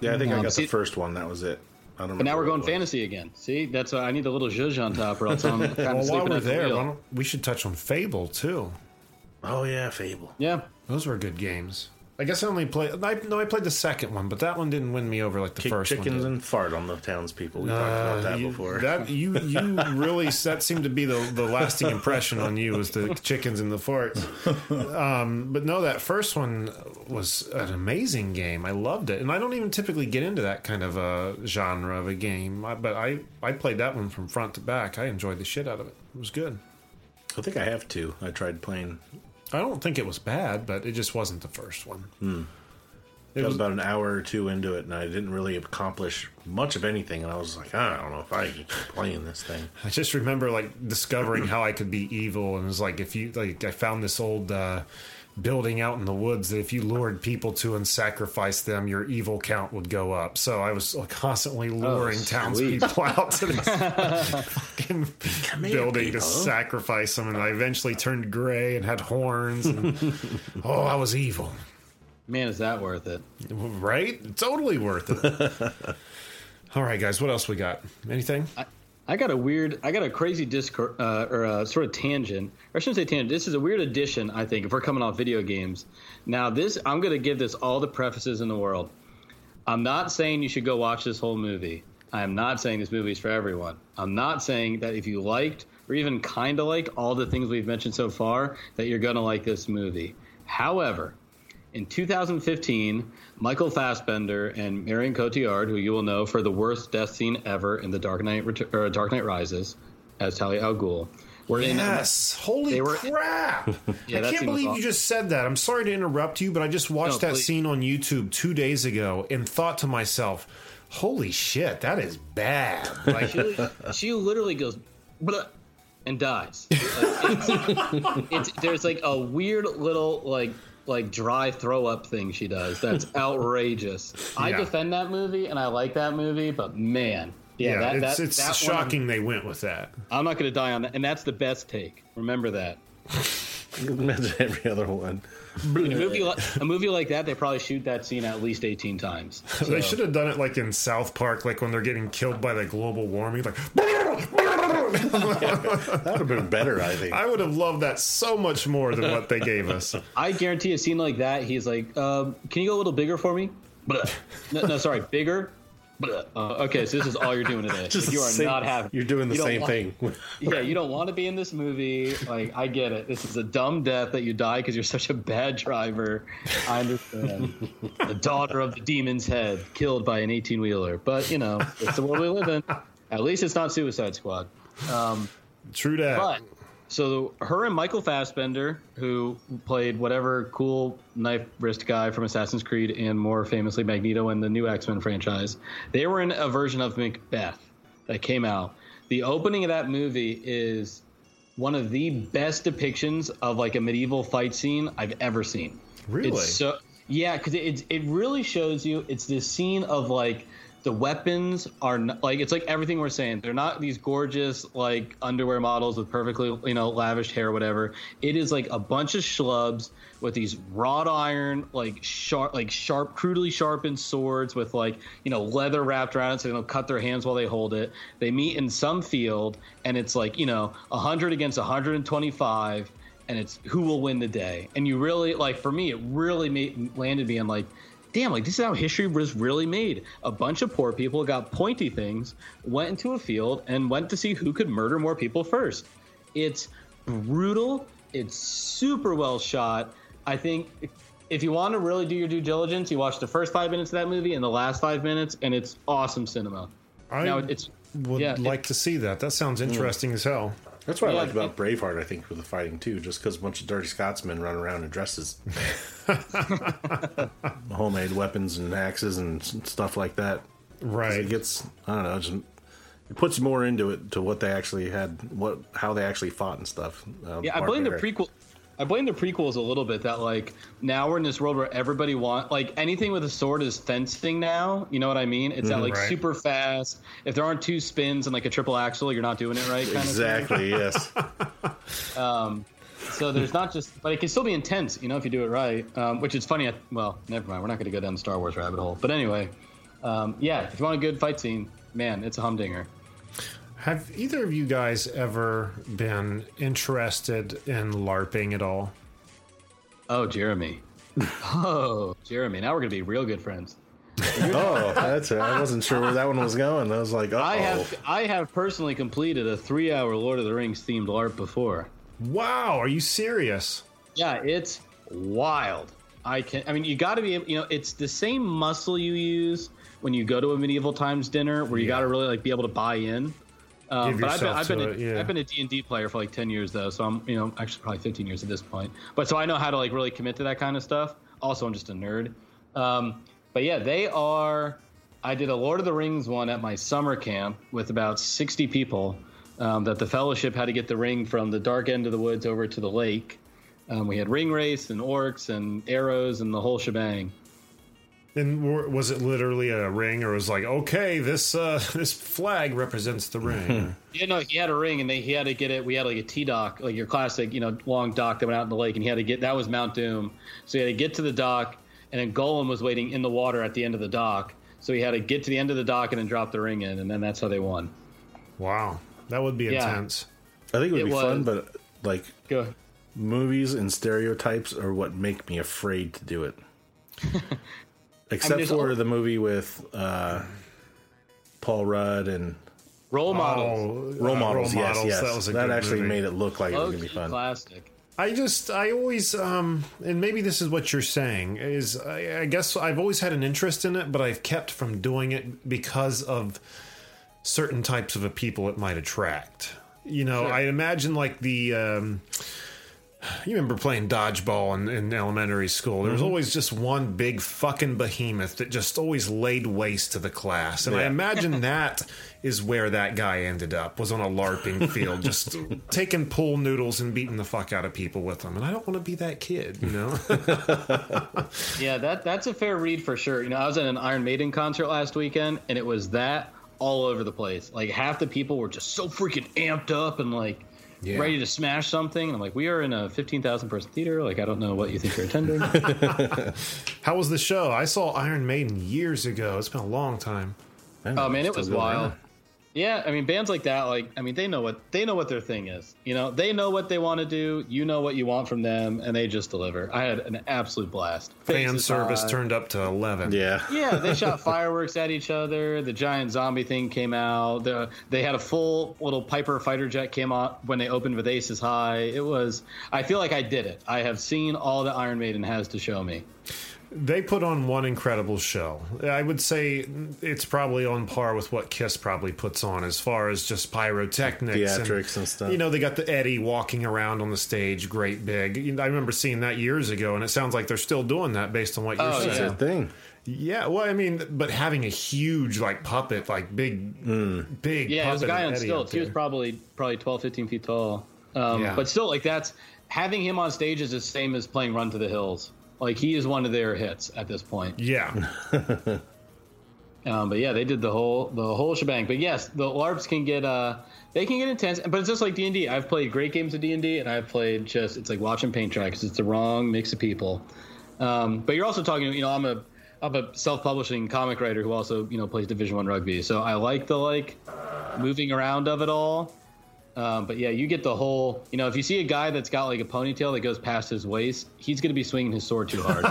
Yeah, I think I Um, got see- the first one. That was it. I don't. But now we're going fantasy. fantasy again. See, that's why I need a little zhuzh on top, or else I'm kind of Well, while sleeping we're at the there, wheel. why don't, we should touch on Fable too. Oh yeah, Fable. Yeah, Those were good games. I guess I only played. I, no, I played the second one, but that one didn't win me over like the Kick first one. chickens did. and fart on the townspeople. We talked Uh, about that you, before. That you you really that seemed to be the the lasting impression on you was the chickens and the farts. Um, but no, that first one was an amazing game. I loved it, and I don't even typically get into that kind of a genre of a game. But I I played that one from front to back. I enjoyed the shit out of it. It was good. I think I have two. I tried playing. I don't think it was bad, but it just wasn't the first one. It was was about an hour or two into it, and I didn't really accomplish much of anything. And I was like, I don't know if I can keep playing this thing. I just remember like discovering how I could be evil, and it was like if you like I found this old uh, building out in the woods that if you lured people to and sacrificed them, your evil count would go up. So I was constantly oh, luring townspeople out to this fucking building to sacrifice them, and I eventually turned gray and had horns. And, oh, I was evil, Man, is that worth it? right? Totally worth it. All right, guys, what else we got? Anything? I got a weird, I got a crazy discord uh, or a sort of tangent. Or I shouldn't say tangent. This is a weird addition, I think, if we're coming off video games. Now, this I'm going to give this all the prefaces in the world. I'm not saying you should go watch this whole movie. I am not saying this movie is for everyone. I'm not saying that if you liked or even kind of liked all the things we've mentioned so far, that you're going to like this movie. However, in 2015, Michael Fassbender and Marion Cotillard, who you will know for the worst death scene ever in The Dark Knight, Ret- or Dark Knight Rises, as Talia al Ghul, were in. Yes. Holy They were- crap. Yeah, I can't believe you just said that. I'm sorry to interrupt you, but I just watched No, that please. scene on YouTube two days ago and thought to myself, holy shit, that is bad. Like, she, she literally goes "Blah," and dies. Like, it's, it's, there's like a weird little like like dry throw up thing she does that's outrageous. I defend that movie and I like that movie, but man, yeah, yeah, that, it's, that, it's that one, shocking they went with that. I'm not going to die on that, and that's the best take. Remember that. Imagine every other one. In a movie, like, a movie like that, they probably shoot that scene at least 18 times. They should have done it like in South Park, like when they're getting killed by the global warming. Like, That would have been better, I think. I would have loved that so much more than what they gave us. I guarantee a scene like that, he's like, um, "Can you go a little bigger for me?" No, no sorry, bigger. Uh, okay, so this is all you're doing today. You are same- not having. You're doing the you same want- thing. Yeah, you don't want to be in this movie. Like, I get it. This is a dumb death that you die because you're such a bad driver. I understand. the daughter of the demon's head, killed by an 18 wheeler. But you know, it's the world we live in. At least it's not Suicide Squad. True that. But so her and Michael Fassbender, who played whatever cool knife wrist guy from Assassin's Creed and more famously Magneto in the new X Men franchise, they were in a version of Macbeth that came out. The opening of that movie is one of the best depictions of like a medieval fight scene I've ever seen. Really? It's so yeah, because it it really shows you. It's this scene of like the weapons are n- like it's like everything we're saying. They're not these gorgeous like underwear models with perfectly you know lavished hair, whatever. It is like a bunch of schlubs with these wrought iron like sharp like sharp crudely sharpened swords with like you know leather wrapped around it so they don't cut their hands while they hold it. They meet in some field and it's like you know 100 against 125 and it's who will win the day. And you really like for me, it really made, landed me on like, damn, like this is how history was really made. A bunch of poor people got pointy things, went into a field, and went to see who could murder more people first. It's brutal. It's super well shot. I think. If you want to really do your due diligence, you watch the first five minutes of that movie and the last five minutes, and it's awesome cinema. I now it's would yeah, it- like to see that. That sounds mm. interesting as hell. That's what Yeah, I like about Braveheart, I think, with the fighting too, just because a bunch of dirty Scotsmen run around in dresses. Homemade weapons and axes and stuff like that. Right. It gets, I don't know, just, it puts more into it to what they actually had, what how they actually fought and stuff. Uh, Yeah, I part blame the prequel. I blame the prequels a little bit that like now we're in this world where everybody want like anything with a sword is fencing now. You know what I mean? It's that like Right. super fast. If there aren't two spins and like a triple axle, you're not doing it right. Kind Exactly, yes. Of thing. So there's not just, but it can still be intense. You know, if you do it right. Um, which is funny. Well, never mind. We're not going to go down the Star Wars rabbit hole. But anyway, um, yeah. If you want a good fight scene, man, it's a humdinger. Have either of you guys ever been interested in LARPing at all? Oh, Jeremy. Oh, Jeremy, now we're gonna be real good friends. Oh, that's it. I wasn't sure where that one was going. I was like, oh, I have I have personally completed a three-hour Lord of the Rings themed LARP before. Wow, are you serious? Yeah, it's wild. I can. I mean, you got to be. able- You know, it's the same muscle you use when you go to a medieval times dinner, where you Yeah. got to really like be able to buy in. Um, Give but I've been, I've been, a, it, yeah. I've been a D and D player for like ten years though, so I'm, you know, actually probably fifteen years at this point. But so I know how to like really commit to that kind of stuff. Also, I'm just a nerd. Um, but yeah, they are. I did a Lord of the Rings one at my summer camp with about sixty people. Um, that the Fellowship had to get the ring from the dark end of the woods over to the lake. Um, we had Ringwraiths and orcs and arrows and the whole shebang. And was it literally a ring, or was it like, okay, this uh, this flag represents the ring? You know, he had a ring, and they, he had to get it. We had like a T dock, like your classic, you know, long dock that went out in the lake, and he had to get that was Mount Doom. So he had to get to the dock, and then Gollum was waiting in the water at the end of the dock. So he had to get to the end of the dock and then drop the ring in, and then that's how they won. wow, that would be Yeah. intense. I think it would It be was. fun, but like Go. movies and stereotypes are what make me afraid to do it. Except there's for al- the movie with uh, Paul Rudd and Role models. Oh, role uh, models. yes, Models, yes, That was a that good actually movie. made it look like it was gonna be fun. classic. I just, I always, um, and maybe this is what you're saying is, I, I guess I've always had an interest in it, but I've kept from doing it because of certain types of a people it might attract. You know, Sure. I imagine like the, um, you remember playing dodgeball in, in elementary school. There was mm-hmm. always just one big fucking behemoth that just always laid waste to the class. And I imagine that is where that guy ended up, was on a LARPing field, just taking pool noodles and beating the fuck out of people with them. And I don't want to be that kid, you know? Yeah, that that's a fair read for sure. You know, I was at an Iron Maiden concert last weekend, and it was that all over the place. Like half the people were just so freaking amped up and like Yeah. ready to smash something. And I'm like, we are in a fifteen thousand person theater. Like, I don't know what you think you're attending. How was the show? I saw Iron Maiden years ago. It's been a long time. oh man, it was wild. on. Yeah, I mean, bands like that, like, I mean, they know what they know what their thing is. You know, they know what they want to do. You know what you want from them, and they just deliver. I had an absolute blast. Fan Faces service high. turned up to 11. Yeah, Yeah, they shot fireworks at each other. The giant zombie thing came out. The, they had a full little Piper fighter jet came out when they opened with Aces High. It was. I feel like I did it. I have seen all that Iron Maiden has to show me. They put on one incredible show. I would say it's probably on par with what Kiss probably puts on as far as just pyrotechnics, Theatrics and stuff. You know, they got the Eddie walking around on the stage, great big. I remember seeing that years ago, and it sounds like they're still doing that based on what you're Oh, saying. that's the thing. Yeah, well, I mean, but having a huge like puppet, like big, big. Yeah, it was a guy on Eddie stilts. He was probably probably 12, 15 feet tall. Um, Yeah. But still, like that's having him on stage is the same as playing Run to the Hills. Like he is one of their hits at this point. Yeah, Um, but yeah, they did the whole the whole shebang. But yes, the LARPs can get uh they can get intense, but it's just like D and D. I've played great games of D and D, and I've played just it's like watching paint dry because it's the wrong mix of people. Um, but you're also talking, you know, I'm a I'm a self-publishing comic writer who also you know plays Division One rugby, so I like the like moving around of it all. Um, but yeah, you get the whole. You know, if you see a guy that's got like a ponytail that goes past his waist, he's going to be swinging his sword too hard.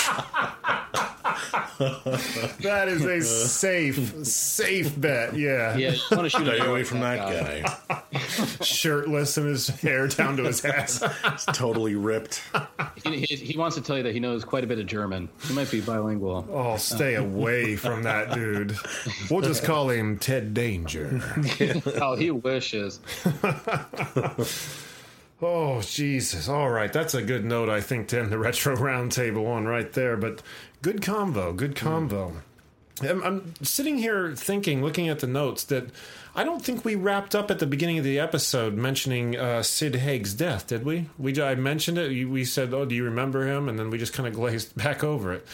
that is a safe, safe bet. Yeah, yeah, you want to shoot Stay away from that guy. shirtless and his hair down to his ass. It's totally ripped. He, he, he wants to tell you that he knows quite a bit of German. He might be bilingual. Oh, stay uh, away from that dude. We'll just call him Ted Danger. Oh, he wishes. Oh, Jesus. All right. That's a good note, I think, to end the retro roundtable on right there. But good convo. Good convo. I'm, I'm sitting here thinking, looking at the notes, that I don't think we wrapped up at the beginning of the episode mentioning uh, Sid Haig's death, did we? We I mentioned it. We said, "Oh, do you remember him?" And then we just kind of glazed back over it.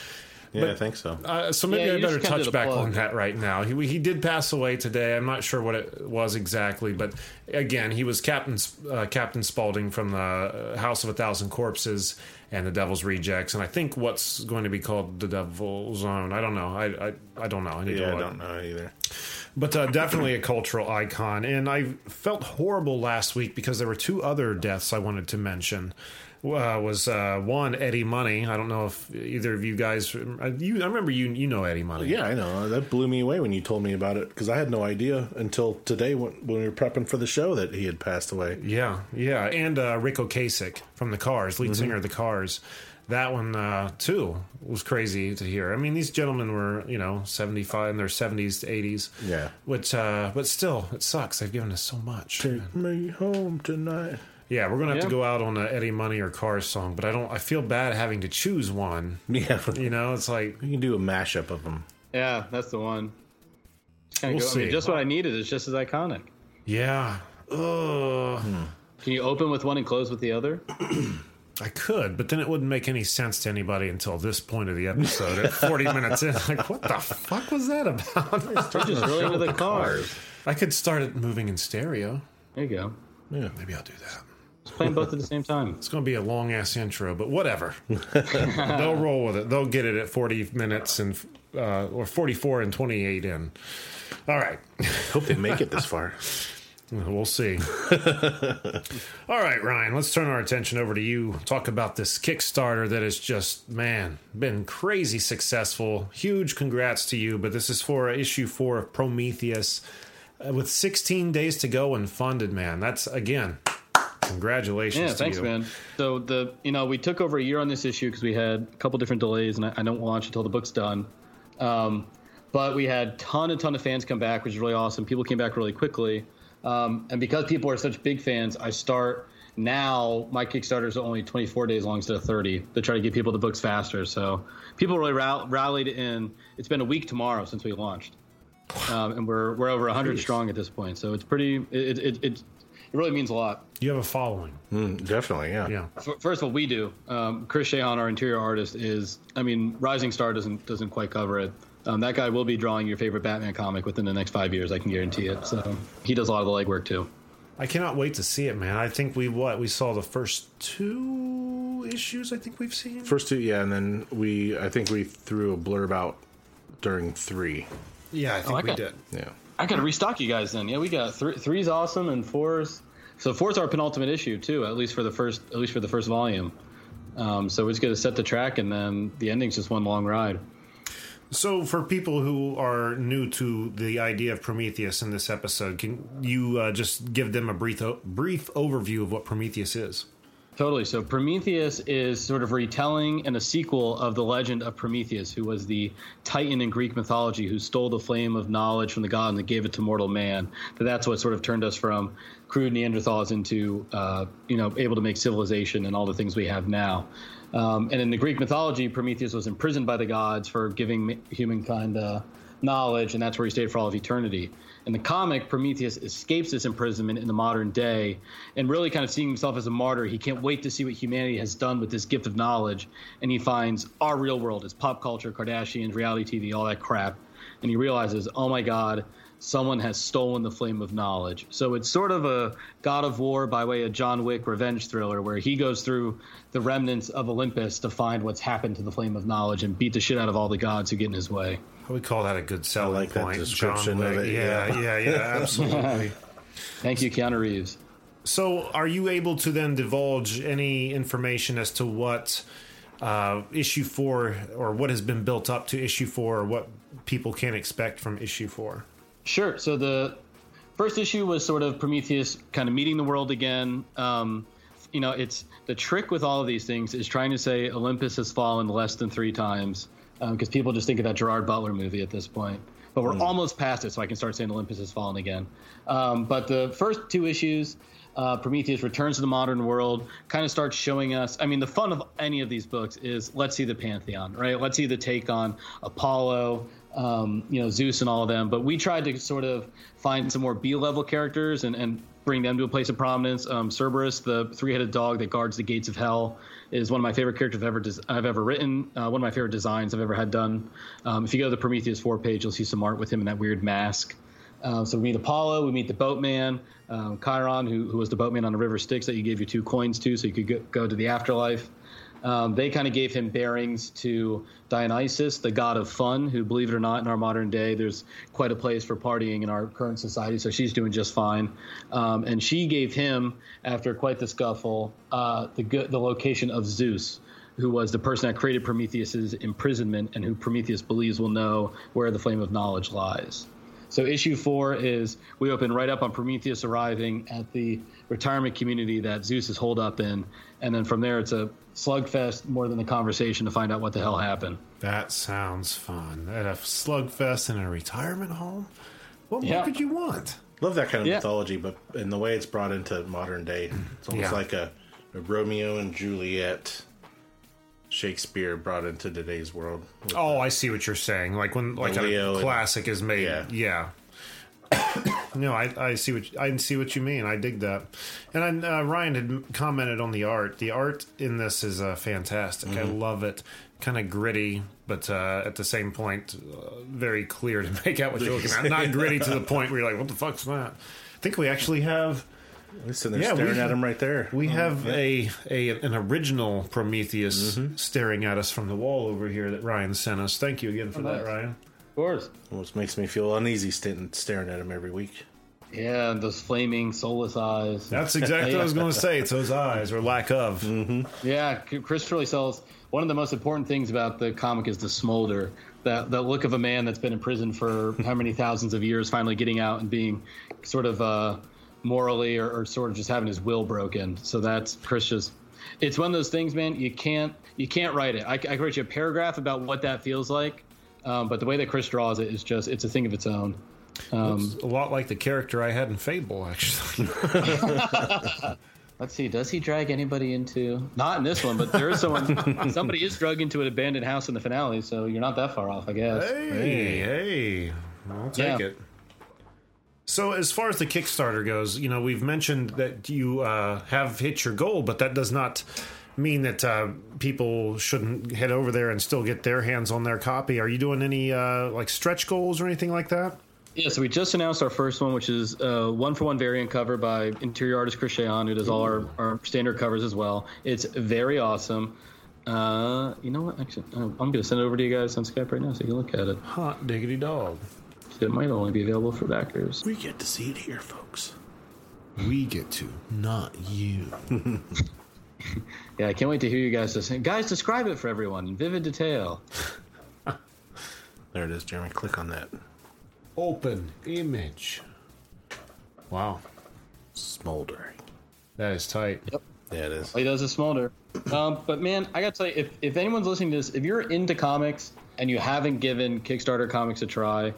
Yeah, I think so. Uh, so maybe Yeah, I better touch back plug. on that right now. He he did pass away today. I'm not sure what it was exactly, but again, he was Captain uh, Captain Spaulding from the uh, House of a Thousand Corpses and the Devil's Rejects, and I think what's going to be called the Devil's Own. I don't know. I I, I don't know. I need Yeah, to I don't know either. but uh, definitely a cultural icon. And I felt horrible last week because there were two other deaths I wanted to mention. Uh, was uh, one Eddie Money? I don't know if either of you guys. uh, You, I remember you. You know Eddie Money. Yeah, I know. That blew me away when you told me about it because I had no idea until today when, when we were prepping for the show that he had passed away. Yeah, yeah, and uh, Ric Ocasek from the Cars, lead singer of the Cars. That one uh, too was crazy to hear. I mean, these gentlemen were you know seventy five in their seventies to eighties. Yeah. which uh, but still, it sucks. They've given us so much. Take me home tonight. Yeah, we're gonna have to go out on a Eddie Money or Cars song, but I don't. I feel bad having to choose one. Yeah, You know, it's like we can do a mashup of them. Yeah, that's the one. Just We'll go, I mean, see. just what I needed is just as iconic. yeah. Ugh. Hmm. Can you open with one and close with the other? I could, but then it wouldn't make any sense to anybody until this point of the episode. At 40 minutes in, like, what the fuck was that about? You're just really into the cars. I could start it moving in stereo. There you go. Yeah. Maybe I'll do that. Just playing both at the same time. It's going to be a long ass intro, but whatever. They'll roll with it. They'll get it at 40 minutes and uh, or 44 and 28 in. All right. Hope they make it this far. We'll see. All right, Ryan, let's turn our attention over to you. Talk about this Kickstarter that has just, man, been crazy successful. Huge congrats to you, but this is for issue four of Prometheus uh, with 16 days to go and funded, man. That's, again, congratulations Yeah, thanks, you. man. So the you know we took over a year on this issue because we had a couple different delays, and I, I don't launch until the book's done. Um, but we had ton and ton of fans come back, which is really awesome. People came back really quickly, um, and because people are such big fans, I start now. My Kickstarter is only 24 days long instead of 30 to try to get people the books faster. So people really rall- rallied in. It's been a week tomorrow since we launched, um, and we're we're over 100 strong at this point. So it's pretty. It it, it, it really means a lot. You have a following. Mm, definitely, yeah. Yeah. First of all, we do. Um, Chris Shahan, our interior artist, is. I mean, Rising Star doesn't doesn't quite cover it. Um, that guy will be drawing your favorite Batman comic within the next five years. I can guarantee it. So he does a lot of the legwork too. I cannot wait to see it, man. I think we, what, we saw the first two issues I think we've seen? First two, yeah, and then we, I think we threw a blurb out during three. Yeah, I think I we got- did. Yeah. I got to restock you guys then. Yeah, we got three. Three's awesome and four's. So four's our penultimate issue too, at least for the first at least for the first volume. Um, so we're just gonna set the track, and then the ending's just one long ride. So, for people who are new to the idea of Prometheus in this episode, can you uh, just give them a brief brief overview of what Prometheus is? Totally. So Prometheus is sort of retelling and a sequel of the legend of Prometheus, who was the titan in Greek mythology who stole the flame of knowledge from the god and gave it to mortal man. That that's what sort of turned us from crude Neanderthals into, uh, you know, able to make civilization and all the things we have now. Um, and in the Greek mythology, Prometheus was imprisoned by the gods for giving humankind uh, knowledge, and that's where he stayed for all of eternity. In the comic, Prometheus escapes this imprisonment in the modern day and really kind of seeing himself as a martyr. He can't wait to see what humanity has done with this gift of knowledge. And he finds our real world is pop culture, Kardashians, reality TV, all that crap. And he realizes, oh my God, someone has stolen the flame of knowledge. So it's sort of a God of War by way of John Wick revenge thriller where he goes through the remnants of Olympus to find what's happened to the flame of knowledge and beat the shit out of all the gods who get in his way. I would call that a good selling like that point. description John of it, Yeah, yeah, yeah. yeah, absolutely. Thank you, Keanu Reeves. so, are you able to then divulge any information as to what uh, issue four or what has been built up to issue four or what people can expect from issue four? Sure. So the first issue was sort of Prometheus kind of meeting the world again. Um, you know, it's the trick with all of these things is trying to say Olympus has fallen less than three times because people just think of that Gerard Butler movie at this point. But we're almost past it, so I can start saying Olympus has fallen again. Um, but the first two issues, uh, Prometheus returns to the modern world, kind of starts showing us. I mean, the fun of any of these books is let's see the pantheon, right? Let's see the take on Apollo, um, you know, Zeus and all of them. But we tried to sort of find some more B-level characters and, and bring them to a place of prominence. Um, Cerberus, the three-headed dog that guards the gates of hell, is one of my favorite characters I've ever I've ever written. Uh, one of my favorite designs I've ever had done. Um, if you go to the Prometheus four page, you'll see some art with him in that weird mask. Uh, so we meet Apollo, we meet the boatman, um, Chiron, who, who was the boatman on the river Styx that you gave your two coins to, so you could go, go to the afterlife. Um, they kind of gave him bearings to Dionysus, the god of fun, who, believe it or not, in our modern day, there's quite a place for partying in our current society. So she's doing just fine. Um, and she gave him, after quite the scuffle, uh, the the location of Zeus, who was the person that created Prometheus's imprisonment, and who Prometheus believes will know where the flame of knowledge lies. So issue four is we open right up on Prometheus arriving at the retirement community that Zeus is holed up in, and then from there it's a slugfest more than a conversation to find out what the hell happened. That sounds fun. At a slugfest in a retirement home? What more Yeah. could you want? Love that kind of Yeah. mythology, but in the way it's brought into modern day, it's almost Yeah. like a, a Romeo and Juliet Shakespeare brought into today's world. Oh, I see what you're saying. Like when like a and- classic is made. Yeah. Yeah. no, I, I see what I see what you mean. I dig that. And I, uh, Ryan had commented on the art. The art in this is uh, fantastic. I love it. Kind of gritty, but uh, at the same point, uh, very clear to make out what you're looking at. Not gritty to the point where you're like, "What the fuck's that?" I think we actually have We're Yeah, staring we- at him right there. we have a, a an original Prometheus staring at us from the wall over here that Ryan sent us. Thank you again for that, nice. Ryan. Of course. Which makes me feel uneasy staring at him every week. Yeah, and those flaming soulless eyes. That's exactly what I was going to say. It's those eyes or lack of. Yeah, Chris really sells. One of the most important things about the comic is the smolder. That that look of a man that's been in prison for how many thousands of years, finally getting out and being sort of uh, morally or, or sort of just having his will broken. So that's Chris just. It's one of those things, man. You can't you can't write it. I, I could write you a paragraph about what that feels like, um, but the way that Chris draws it is just it's a thing of its own. It's a lot like the character I had in Fable, actually. Let's see. Does he drag anybody into? Not in this one, but there is someone. somebody is drugged into an abandoned house in the finale, so you're not that far off, I guess. hey, hey, I'll take Yeah. it. So, as far as the Kickstarter goes, you know, we've mentioned that you uh, have hit your goal, but that does not mean that uh, people shouldn't head over there and still get their hands on their copy. Are you doing any uh, like stretch goals or anything like that? Yeah, so we just announced our first one, which is a one for one variant cover by interior artist Chris Cheon, who does all our, our standard covers as well. It's very awesome. Uh, you know what? Actually, I'm going to send it over to you guys on Skype right now so you can look at it. Hot diggity dog. It might only be available for backers. We get to see it here, folks. We get to, not you. Yeah, I can't wait to hear you guys. Just, guys, describe it for everyone in vivid detail. There it is, Jeremy. Click on that. Open image. Wow, Smoldering. that is tight. Yep. Yeah, it is. He does a smolder. Um, but man, I gotta tell you, if, if anyone's listening to this, if you're into comics and you haven't given Kickstarter comics a try,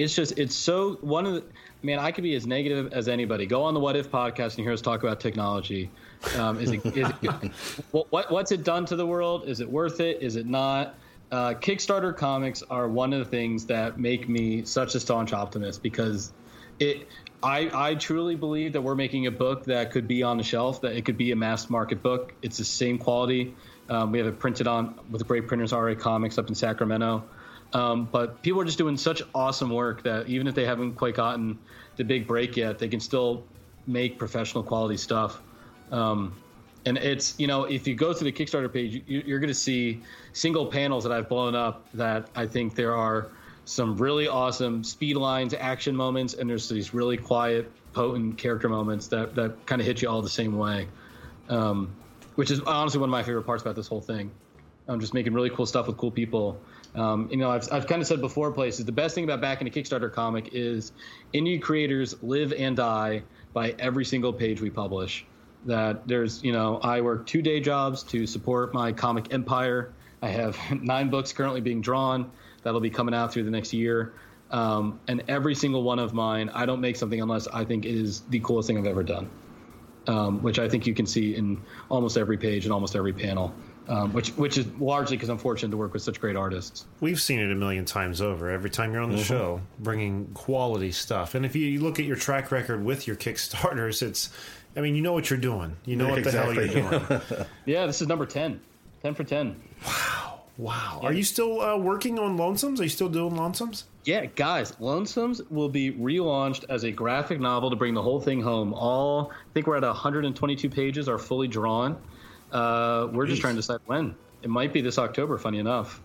it's just it's so one of the man. I could be as negative as anybody. Go on the What If podcast and hear us talk about technology. Um, is it, is it what, what what's it done to the world? Is it worth it? Is it not? Uh, Kickstarter comics are one of the things that make me such a staunch optimist because it I, I truly believe that we're making a book that could be on the shelf that it could be a mass market book it's the same quality um, we have it printed on with great printers ra comics up in sacramento um, but people are just doing such awesome work that even if they haven't quite gotten the big break yet they can still make professional quality stuff. Um, and it's you know if you go to the kickstarter page you, you're going to see single panels that i've blown up that i think there are some really awesome speed lines action moments and there's these really quiet potent character moments that, that kind of hit you all the same way. Um, which is honestly one of my favorite parts about this whole thing. I'm just making really cool stuff with cool people um, you know I've, I've kind of said before places the best thing about backing a kickstarter comic is indie creators live and die by every single page we publish. That there's you know i work two day jobs to support my comic empire. I have nine books currently being drawn. That'll be coming out through the next year. Um, and every single one of mine i don't make something unless i think it is the coolest thing i've ever done. Um, which i think you can see in almost every page and almost every panel um, which which is largely because i'm fortunate to work with such great artists We've seen it a million times over. Every time you're on the Mm-hmm. show, bringing quality stuff. And if you look at your track record with your Kickstarters, it's, I mean, you know what you're doing. You know what the hell you're doing. yeah this is number 10 10 for 10 wow. Wow. Are you still uh, working on Lonesomes? Are you still doing Lonesomes? Yeah, guys, Lonesomes will be relaunched as a graphic novel to bring the whole thing home. All I think we're at 122 pages are fully drawn. Uh, we're just trying to decide when. It might be this October. Funny enough.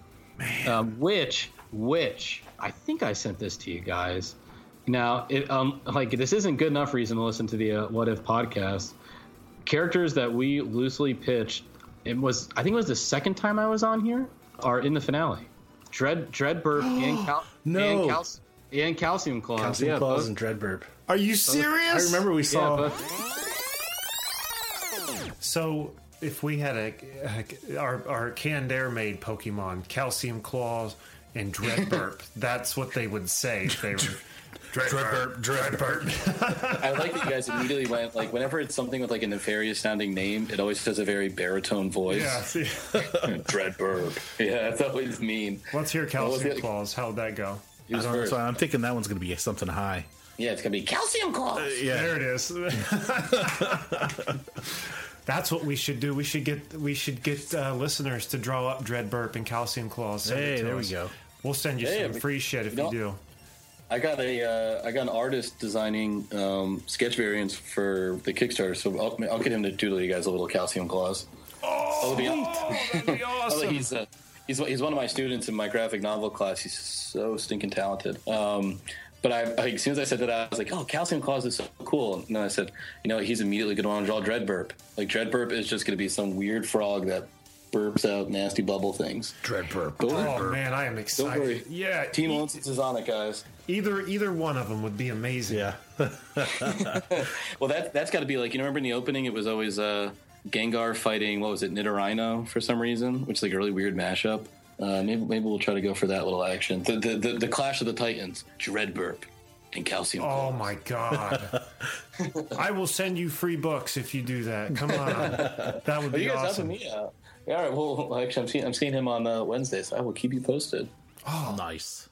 Um, which, which I think I sent this to you guys. Now, it, um, like this isn't good enough reason to listen to the uh, What If podcast. Characters that we loosely pitched. It was I think it was the second time I was on here. Are in the finale. Dread Dreadburp and, cal- No. and, cal- and calcium claws. Calcium yeah, Claws both- and Dreadburp. Are you serious? I remember we saw. both- So if we had a, a our our canned air made Pokemon, Calcium Claws and Dreadburp, that's what they would say if they were. Dreadburp, Dreadburp. I like that you guys immediately went like whenever it's something with like a nefarious sounding name, it always has a very baritone voice. Yeah. see. Dreadburp. Yeah, it's always mean. Let's hear Calcium it? Claws. How'd that go? He was Uh, first. so I'm thinking that one's going to be something high. Yeah, it's gonna be calcium claws. Yeah, there it is. That's what we should do. We should get we should get uh, listeners to draw up Dreadburp and Calcium Claws. Send it Hey, to there we go. We'll send you Yeah, some but- free shit if you you, do. I got a uh, I got an artist designing um, sketch variants for the Kickstarter, so I'll, I'll get him to doodle you guys a little calcium claws. Oh, be, That'd be awesome. he's uh, he's he's one of my students in my graphic novel class. He's so stinking talented. Um, but I, I, as soon as I said that, I was like, "Oh, calcium claws is so cool." And then I said, "You know, he's immediately going to want to draw Dreadburp. Like Dreadburp is just going to be some weird frog that burps out nasty bubble things." Dreadburp. Don't oh worry. man, I am excited. worry. Yeah, Team e- Once is on it, guys. either either one of them would be amazing. Yeah. Well, that that's got to be like you know, remember in the opening, it was always uh, Gengar fighting what was it, Nidorino for some reason, which is like a really weird mashup. Uh, maybe maybe we'll try to go for that little action. The the, the, the Clash of the Titans, Dreadburp, and Calcium. Oh Claws. my god! I will send you free books if you do that. Come on, that would Are be you guys awesome. helping me out? Yeah, all right. Well, actually, I'm seeing I'm seeing him on uh, Wednesday, so I will keep you posted. Oh, nice.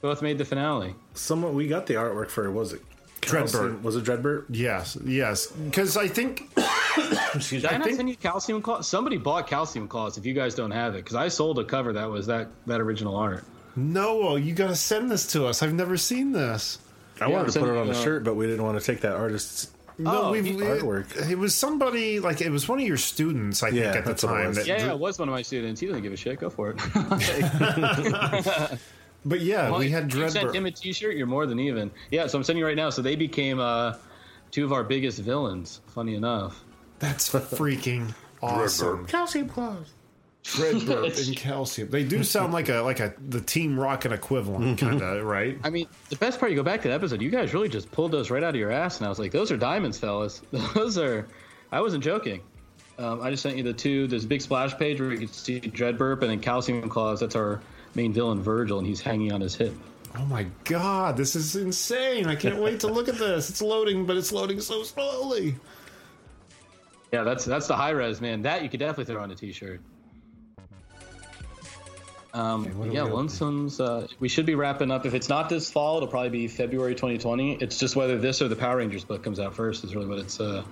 both made the finale. Someone we got the artwork for was it Dreadburp. Was it Dreadburp? Yes, yes, because I think Excuse Did I, me. not think- send you calcium claws? Somebody bought calcium claws. If you guys don't have it, because I sold a cover that was that that original art. Noah, you got to send this to us. I've never seen this. I wanted to put it it, on a uh, shirt, but we didn't want to take that artist's. No, Oh, we've he- it, Artwork. It was somebody like it was one of your students, I think, at the that's what it time. That Yeah, drew- yeah, it was one of my students. He doesn't give a shit. Go for it. But yeah, we had You sent him a T-shirt. You're more than even. Yeah, so I'm sending you right now. So they became uh, two of our biggest villains. Funny enough. That's freaking awesome. Calcium claws. Dreadburp and calcium. They do sound like a like a the Team Rocket equivalent, kind of, right? I mean, the best part, you go back to the episode, you guys really just pulled those right out of your ass, and I was like, those are diamonds, fellas. Those are. I wasn't joking. Um, I just sent you the two. There's a big splash page where you can see Dreadburp and then Calcium Claws. That's our main villain, Virgil, and he's hanging on his hip. Oh my god, this is insane! I can't wait to look at this. It's loading, but it's loading so slowly. Yeah, that's that's the high res, man. That you could definitely throw on a T-shirt. Um, are yeah, we? Lonesome's. Uh, we should be wrapping up. If it's not this fall, it'll probably be February 2020. It's just whether this or the Power Rangers book comes out first is really what it's uh,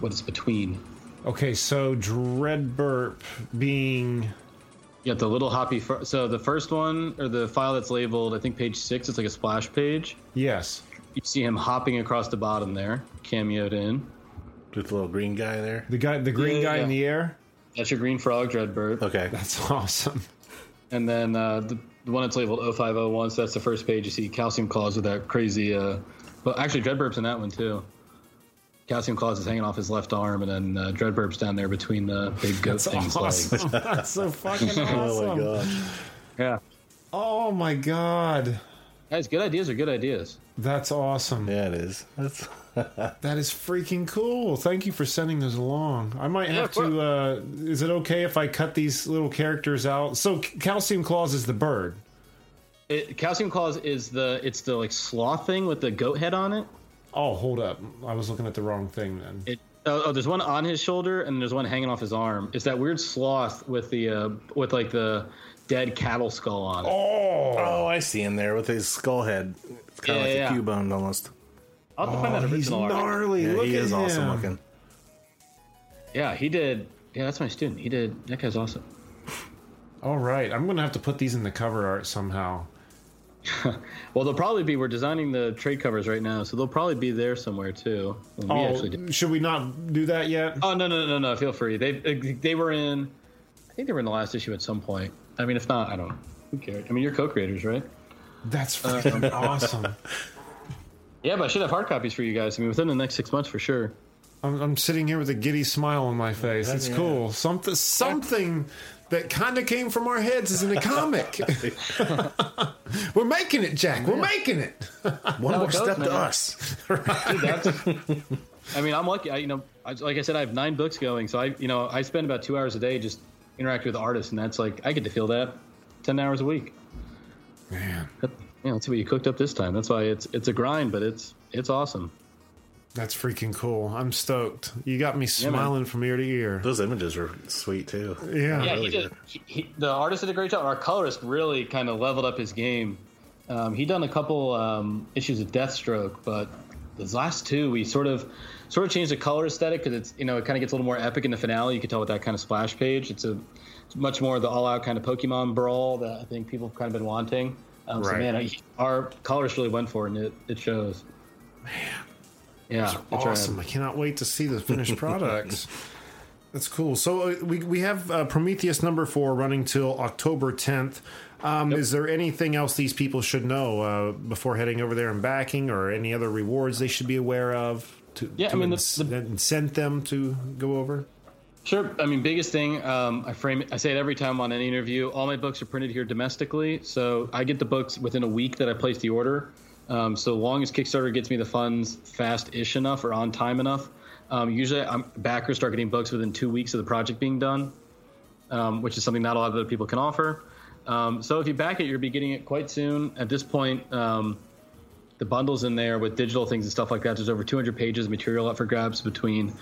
what it's between. Okay, so Dreadburp being You got the little hoppy. So the first one or the file that's labeled, I think page six. It's like a splash page. yes, You see him hopping across the bottom there, cameoed in. With the little green guy there. the guy, the green Yeah, guy yeah. in the air. That's your green frog, Dreadbird. Okay. That's awesome. And then uh, the, the one that's labeled 0501, so that's the first page. You see Calcium Claws with that crazy. Uh, well, actually, Dreadburp's in that one too. Calcium Claws is hanging off his left arm, and then uh, Dreadburp's down there between the big goat That's thing's legs. awesome. That's so fucking awesome. Oh my gosh. Yeah. Oh my god, Guys, good ideas are good ideas. that's awesome. Yeah, it is. That's That is freaking cool. Thank you for sending those along. I might have of to. Uh, is it okay if I cut these little characters out? So Calcium Claws is the bird. It, Calcium Claws is the it's the like sloth thing with the goat head on it. Oh, hold up. I was looking at the wrong thing then. It oh, oh, there's one on his shoulder and there's one hanging off his arm. It's that weird sloth with the uh, with like the dead cattle skull on it. Oh, oh, I see him there with his skull head. It's kind Yeah, of like yeah. a cubone almost. I'll have to find oh, that Oh, he's original art. gnarly. Yeah, Look he at is awesome him. looking. Yeah, he did. Yeah, that's my student. He did. That guy's awesome. All right, I'm gonna have to put these in the cover art somehow. Well, they'll probably be. We're designing the trade covers right now, so they'll probably be there somewhere too. when we oh, actually Oh, should we not do that yet? Oh no no no no! Feel free. They they were in. I think they were in the last issue at some point. I mean, if not, I don't. Who cares? I mean, you're co-creators, right? That's uh, freaking awesome. Yeah, but I should have hard copies for you guys. I mean, within the next six months for sure. I'm, I'm sitting here with a giddy smile on my face. It's cool. Something, something that kind of came from our heads is in a comic. We're making it, Jack. We're making it. One How more goes, step man. to us. Dude. I mean, I'm lucky. I, you know, I, like I said, I have nine books going, so I, you know, I spend about two hours a day just interacting with artists, and that's like I get to feel that ten hours a week. Man, That, you know, let's see what you cooked up this time. That's why it's it's a grind, but it's it's awesome. that's freaking cool. I'm stoked. You got me man. smiling from ear to ear. Those images are sweet too. Yeah. Yeah, really he did. He, he, the artist did a great job. Our colorist really kind of leveled up his game. Um, he done a couple um, issues of Deathstroke, but those last two we sort of sort of changed the color aesthetic because it's you know it kind of gets a little more epic in the finale. You can tell with that kind of splash page. It's a it's much more the all out kind of Pokemon brawl that I think people have kind of been wanting. Um, So man, I, our colorist really went for it, and it, it shows. Man, yeah, it's rad. awesome. I cannot wait to see the finished products. That's cool. So uh, we we have uh, Prometheus number four running till October 10th. Um, Is there anything else these people should know uh, before heading over there and backing, or any other rewards they should be aware of? To, Yeah, I to mean, the- the- incent them to go over. Sure. I mean, biggest thing, um, I frame it, I say it every time on any interview. All my books are printed here domestically. So I get the books within a week that I place the order. Um, so long as Kickstarter gets me the funds fast ish enough or on time enough, um, usually I'm, backers start getting books within two weeks of the project being done, um, which is something not a lot of other people can offer. Um, so if you back it, you'll be getting it quite soon. At this point, um, the bundles in there with digital things and stuff like that. There's over 200 pages of material up for grabs between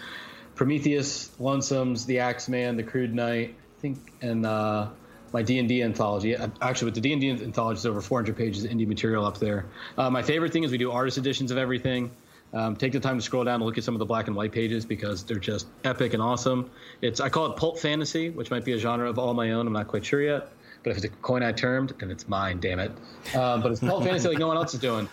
Prometheus, Lonesomes, The Axeman, The Crude Knight, I think, and uh, my D and D anthology. Uh, Actually, with the D and D anthology, there's over 400 pages of indie material up there. Uh, my favorite thing is we do artist editions of everything. Um, take the time to scroll down and look at some of the black and white pages because they're just epic and awesome. It's I call it pulp fantasy, which might be a genre of all my own. I'm not quite sure yet, but if it's a coin I termed, then it's mine. Damn it! Um, but it's pulp fantasy like no one else is doing.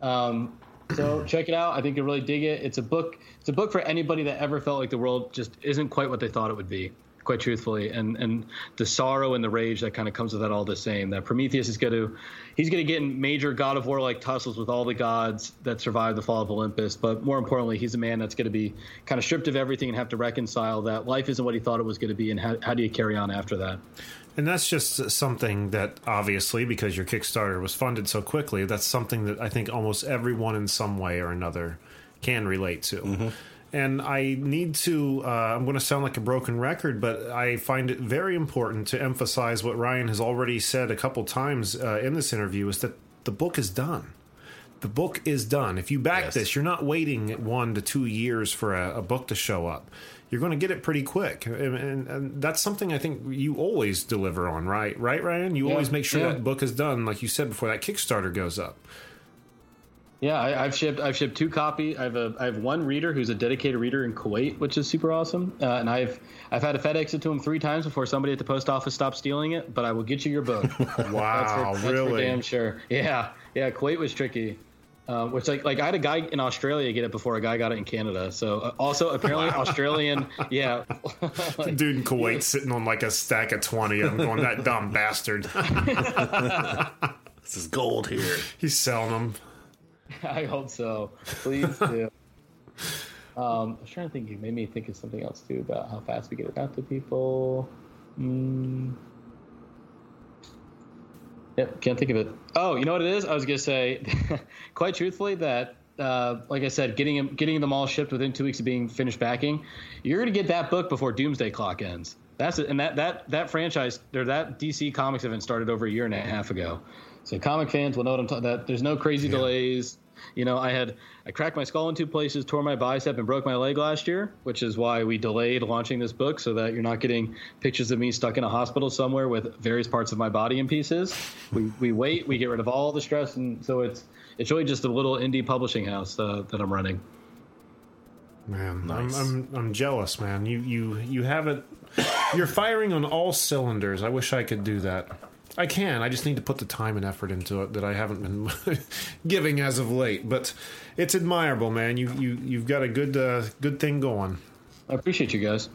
Um, so check it out. I think you'll really dig it. It's a book. It's a book for anybody that ever felt like the world just isn't quite what they thought it would be. Quite truthfully, and and the sorrow and the rage that kind of comes with that all the same. That Prometheus is going to, he's going to get in major God of War like tussles with all the gods that survived the fall of Olympus. But more importantly, he's a man that's going to be kind of stripped of everything and have to reconcile that life isn't what he thought it was going to be, and how how do you carry on after that? And that's just something that obviously, because your Kickstarter was funded so quickly, that's something that I think almost everyone in some way or another can relate to. Mm-hmm. And I need to, uh, I'm going to sound like a broken record, but I find it very important to emphasize what Ryan has already said a couple times uh, in this interview is that the book is done. The book is done. If you back Yes. this, you're not waiting one to two years for a, a book to show up. You're going to get it pretty quick, and, and, and that's something I think you always deliver on, right? Right, Ryan? You Yeah, always make sure yeah. that book is done, like you said before that Kickstarter goes up. Yeah, I, I've shipped I've shipped two copy. I have a I have one reader who's a dedicated reader in Kuwait, which is super awesome. Uh, and I've I've had to FedEx it to him three times before somebody at the post office stopped stealing it. But I will get you your book. Wow, that's for, that's really? for damn sure. Yeah, yeah. Kuwait was tricky. Uh, which like like I had a guy in Australia get it before a guy got it in Canada. So uh, also apparently Australian. Yeah, Dude in Kuwait sitting on like a stack of 20. I'm going, that dumb bastard. This is gold here. He's selling them. I hope so. Please do. Um, I was trying to think. You made me think of something else too about how fast we get it out to people. Mm. Yep, can't think of it. Oh, you know what it is? I was gonna say, quite truthfully, that uh, like I said, getting 'em- getting them all shipped within two weeks of being finished backing, you're gonna get that book before Doomsday Clock ends. That's it, and that that that franchise or that DC Comics event started over a year and a half ago. So comic fans will know what I'm talking. That there's no crazy delays. You know, I had I cracked my skull in two places, tore my bicep, and broke my leg last year, which is why we delayed launching this book so that you're not getting pictures of me stuck in a hospital somewhere with various parts of my body in pieces. We we wait, we get rid of all the stress, and so it's it's really just a little indie publishing house uh, that I'm running. Man, Nice. I'm, I'm I'm jealous, man. You you you have it. You're firing on all cylinders. I wish I could do that. I can. I just need to put the time and effort into it that I haven't been giving as of late. But it's admirable, man. You you you've got a good uh, good thing going. I appreciate you guys.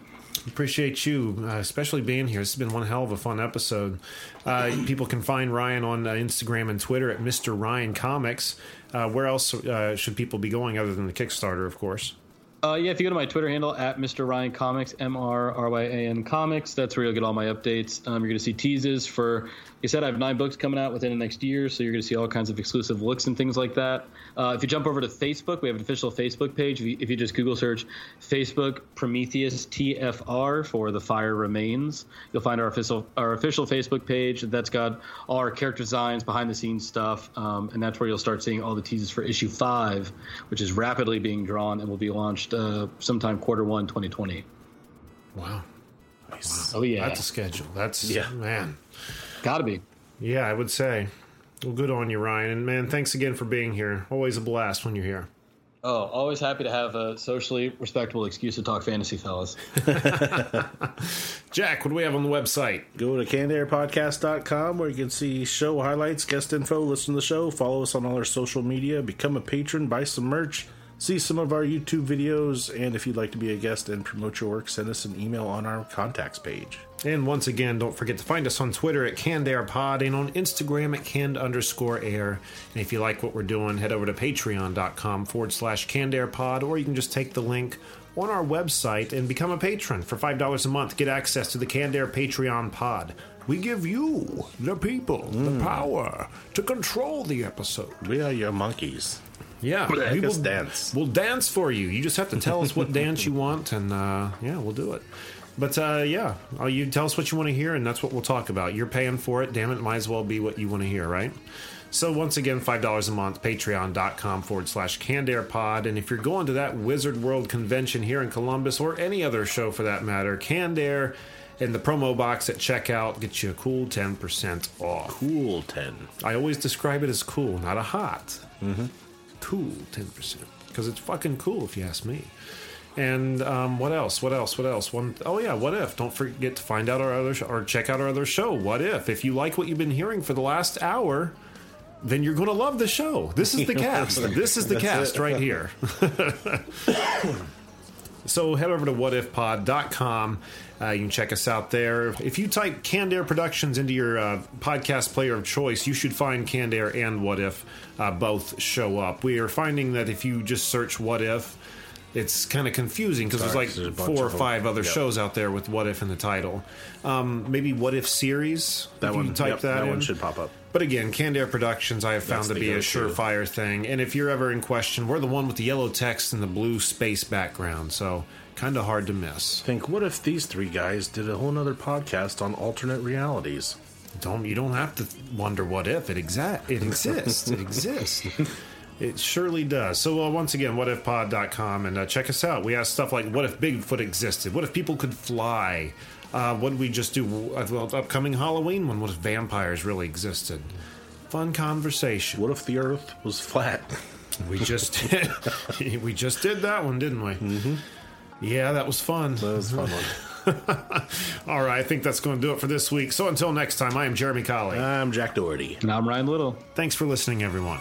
Appreciate you, uh, especially being here. This has been one hell of a fun episode. Uh, people can find Ryan on uh, Instagram and Twitter at Mr. Ryan Comics. Uh, where else uh, should people be going other than the Kickstarter, of course? Uh, yeah, if you go to my Twitter handle at Mr. Ryan Comics, M R R Y A N Comics, that's where you'll get all my updates. Um, you're going to see teases for, like I said, I have nine books coming out within the next year, so you're going to see all kinds of exclusive looks and things like that. Uh, if you jump over to Facebook, we have an official Facebook page. If you, if you just Google search Facebook Prometheus TFR for The Fire Remains, you'll find our official our official Facebook page. That's got all our character designs, behind the scenes stuff, um, and that's where you'll start seeing all the teases for issue five, which is rapidly being drawn and will be launched uh, sometime quarter one 2020. Wow. Oh yeah, That's a schedule. That's, Yeah. man. gotta be. Yeah, I would say. Well, good on you, Ryan. And, man, thanks again for being here. Always a blast when you're here. Oh, always happy to have a socially respectable excuse to talk fantasy, fellas. Jack, what do we have on the website? Go to cannedairpodcast.com where you can see show highlights, guest info, listen to the show, follow us on all our social media, become a patron, buy some merch, see some of our YouTube videos, and if you'd like to be a guest and promote your work, send us an email on our contacts page. And once again, don't forget to find us on Twitter at CannedAirPod and on Instagram at canned underscore air. And if you like what we're doing, head over to patreon.com forward slash CannedAirPod, or you can just take the link on our website and become a patron for $5 a month. Get access to the Canned Air Patreon pod. We give you, the people, the mm. power to control the episode. We are your monkeys. Yeah, we will dance. We'll dance for you. You just have to tell us what dance you want, and uh, yeah, we'll do it. But uh, yeah, uh, you tell us what you want to hear, and that's what we'll talk about. You're paying for it. Damn it, might as well be what you want to hear, right? So once again, five dollars a month, patreon.com forward slash CannedAirPod. And if you're going to that Wizard World convention here in Columbus or any other show for that matter, CannedAir in the promo box at checkout gets you a cool 10% off. Cool 10. I always describe it as cool, not a hot. Mm-hmm. Cool, ten percent, because it's fucking cool if you ask me. And um, what else? What else? What else? One oh yeah, what if? Don't forget to find out our other sh- or check out our other show. What if? If you like what you've been hearing for the last hour, then you're going to love the show. This is the cast. this is the cast right here. So head over to whatifpod.com. Uh, you can check us out there. If you type Canned Air Productions into your uh, podcast player of choice, you should find Canned Air and What If uh, both show up. We are finding that if you just search What If, it's kind of confusing because there's like there's four or five other Yep. shows out there with What If in the title. Um, maybe What If series. That one, type yep, that, that one should pop up. But again, Canned Air Productions, I have found That's to be a surefire thing. And if you're ever in question, we're the one with the yellow text and the blue space background, so kind of hard to miss. Think, what if these three guys did a whole nother podcast on alternate realities? Don't you don't have to wonder what if it exact it exists. it exists. It surely does. So uh, once again, whatifpod.com and uh, check us out. We ask stuff like what if Bigfoot existed? What if people could fly? Uh, what did we just do? Uh, well, upcoming Halloween one. What if vampires really existed? Fun conversation. What if the Earth was flat? We just did, we just did that one, didn't we? Mm-hmm. Yeah, that was fun. That was a fun one. All right, I think that's going to do it for this week. So until next time, I am Jeremy Colley. I'm Jack Doherty. And I'm Ryan Little. Thanks for listening, everyone.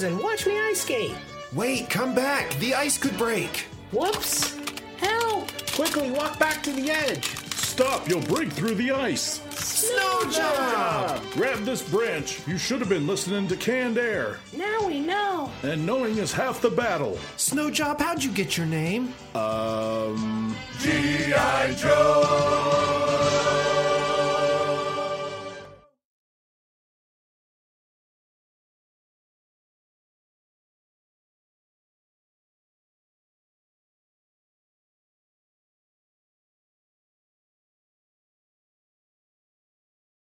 Frozen. Watch me ice skate. Wait, come back. The ice could break. Whoops. Help! Quickly walk back to the edge. stop, you'll break through the ice. Snow job! Grab this branch. You should have been listening to canned air. Now we know. And knowing is half the battle. Snow job, how'd you get your name? Um. G.I. Joe!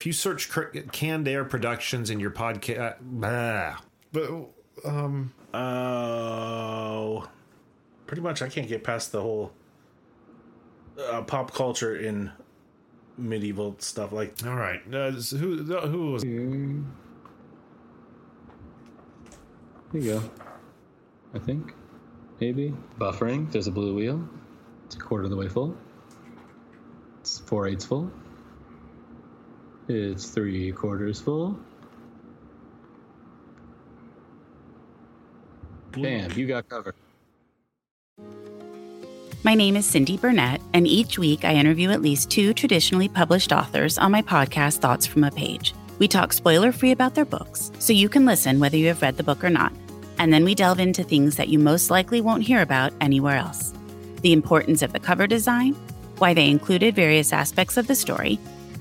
If you search cr- Canned Air Productions in your podcast, uh, but um, Oh, pretty much. I can't get past the whole uh, pop culture in medieval stuff. Like, all right, uh, who who was? Here you go. I think. Maybe. Buffering. There's a blue wheel. It's a quarter of the way full. It's four eighths full. It's three quarters full. Bam, you got covered. My name is Cindy Burnett, and each week I interview at least two traditionally published authors on my podcast, Thoughts from a Page. We talk spoiler free about their books, so you can listen whether you have read the book or not. And then we delve into things that you most likely won't hear about anywhere else the importance of the cover design, why they included various aspects of the story,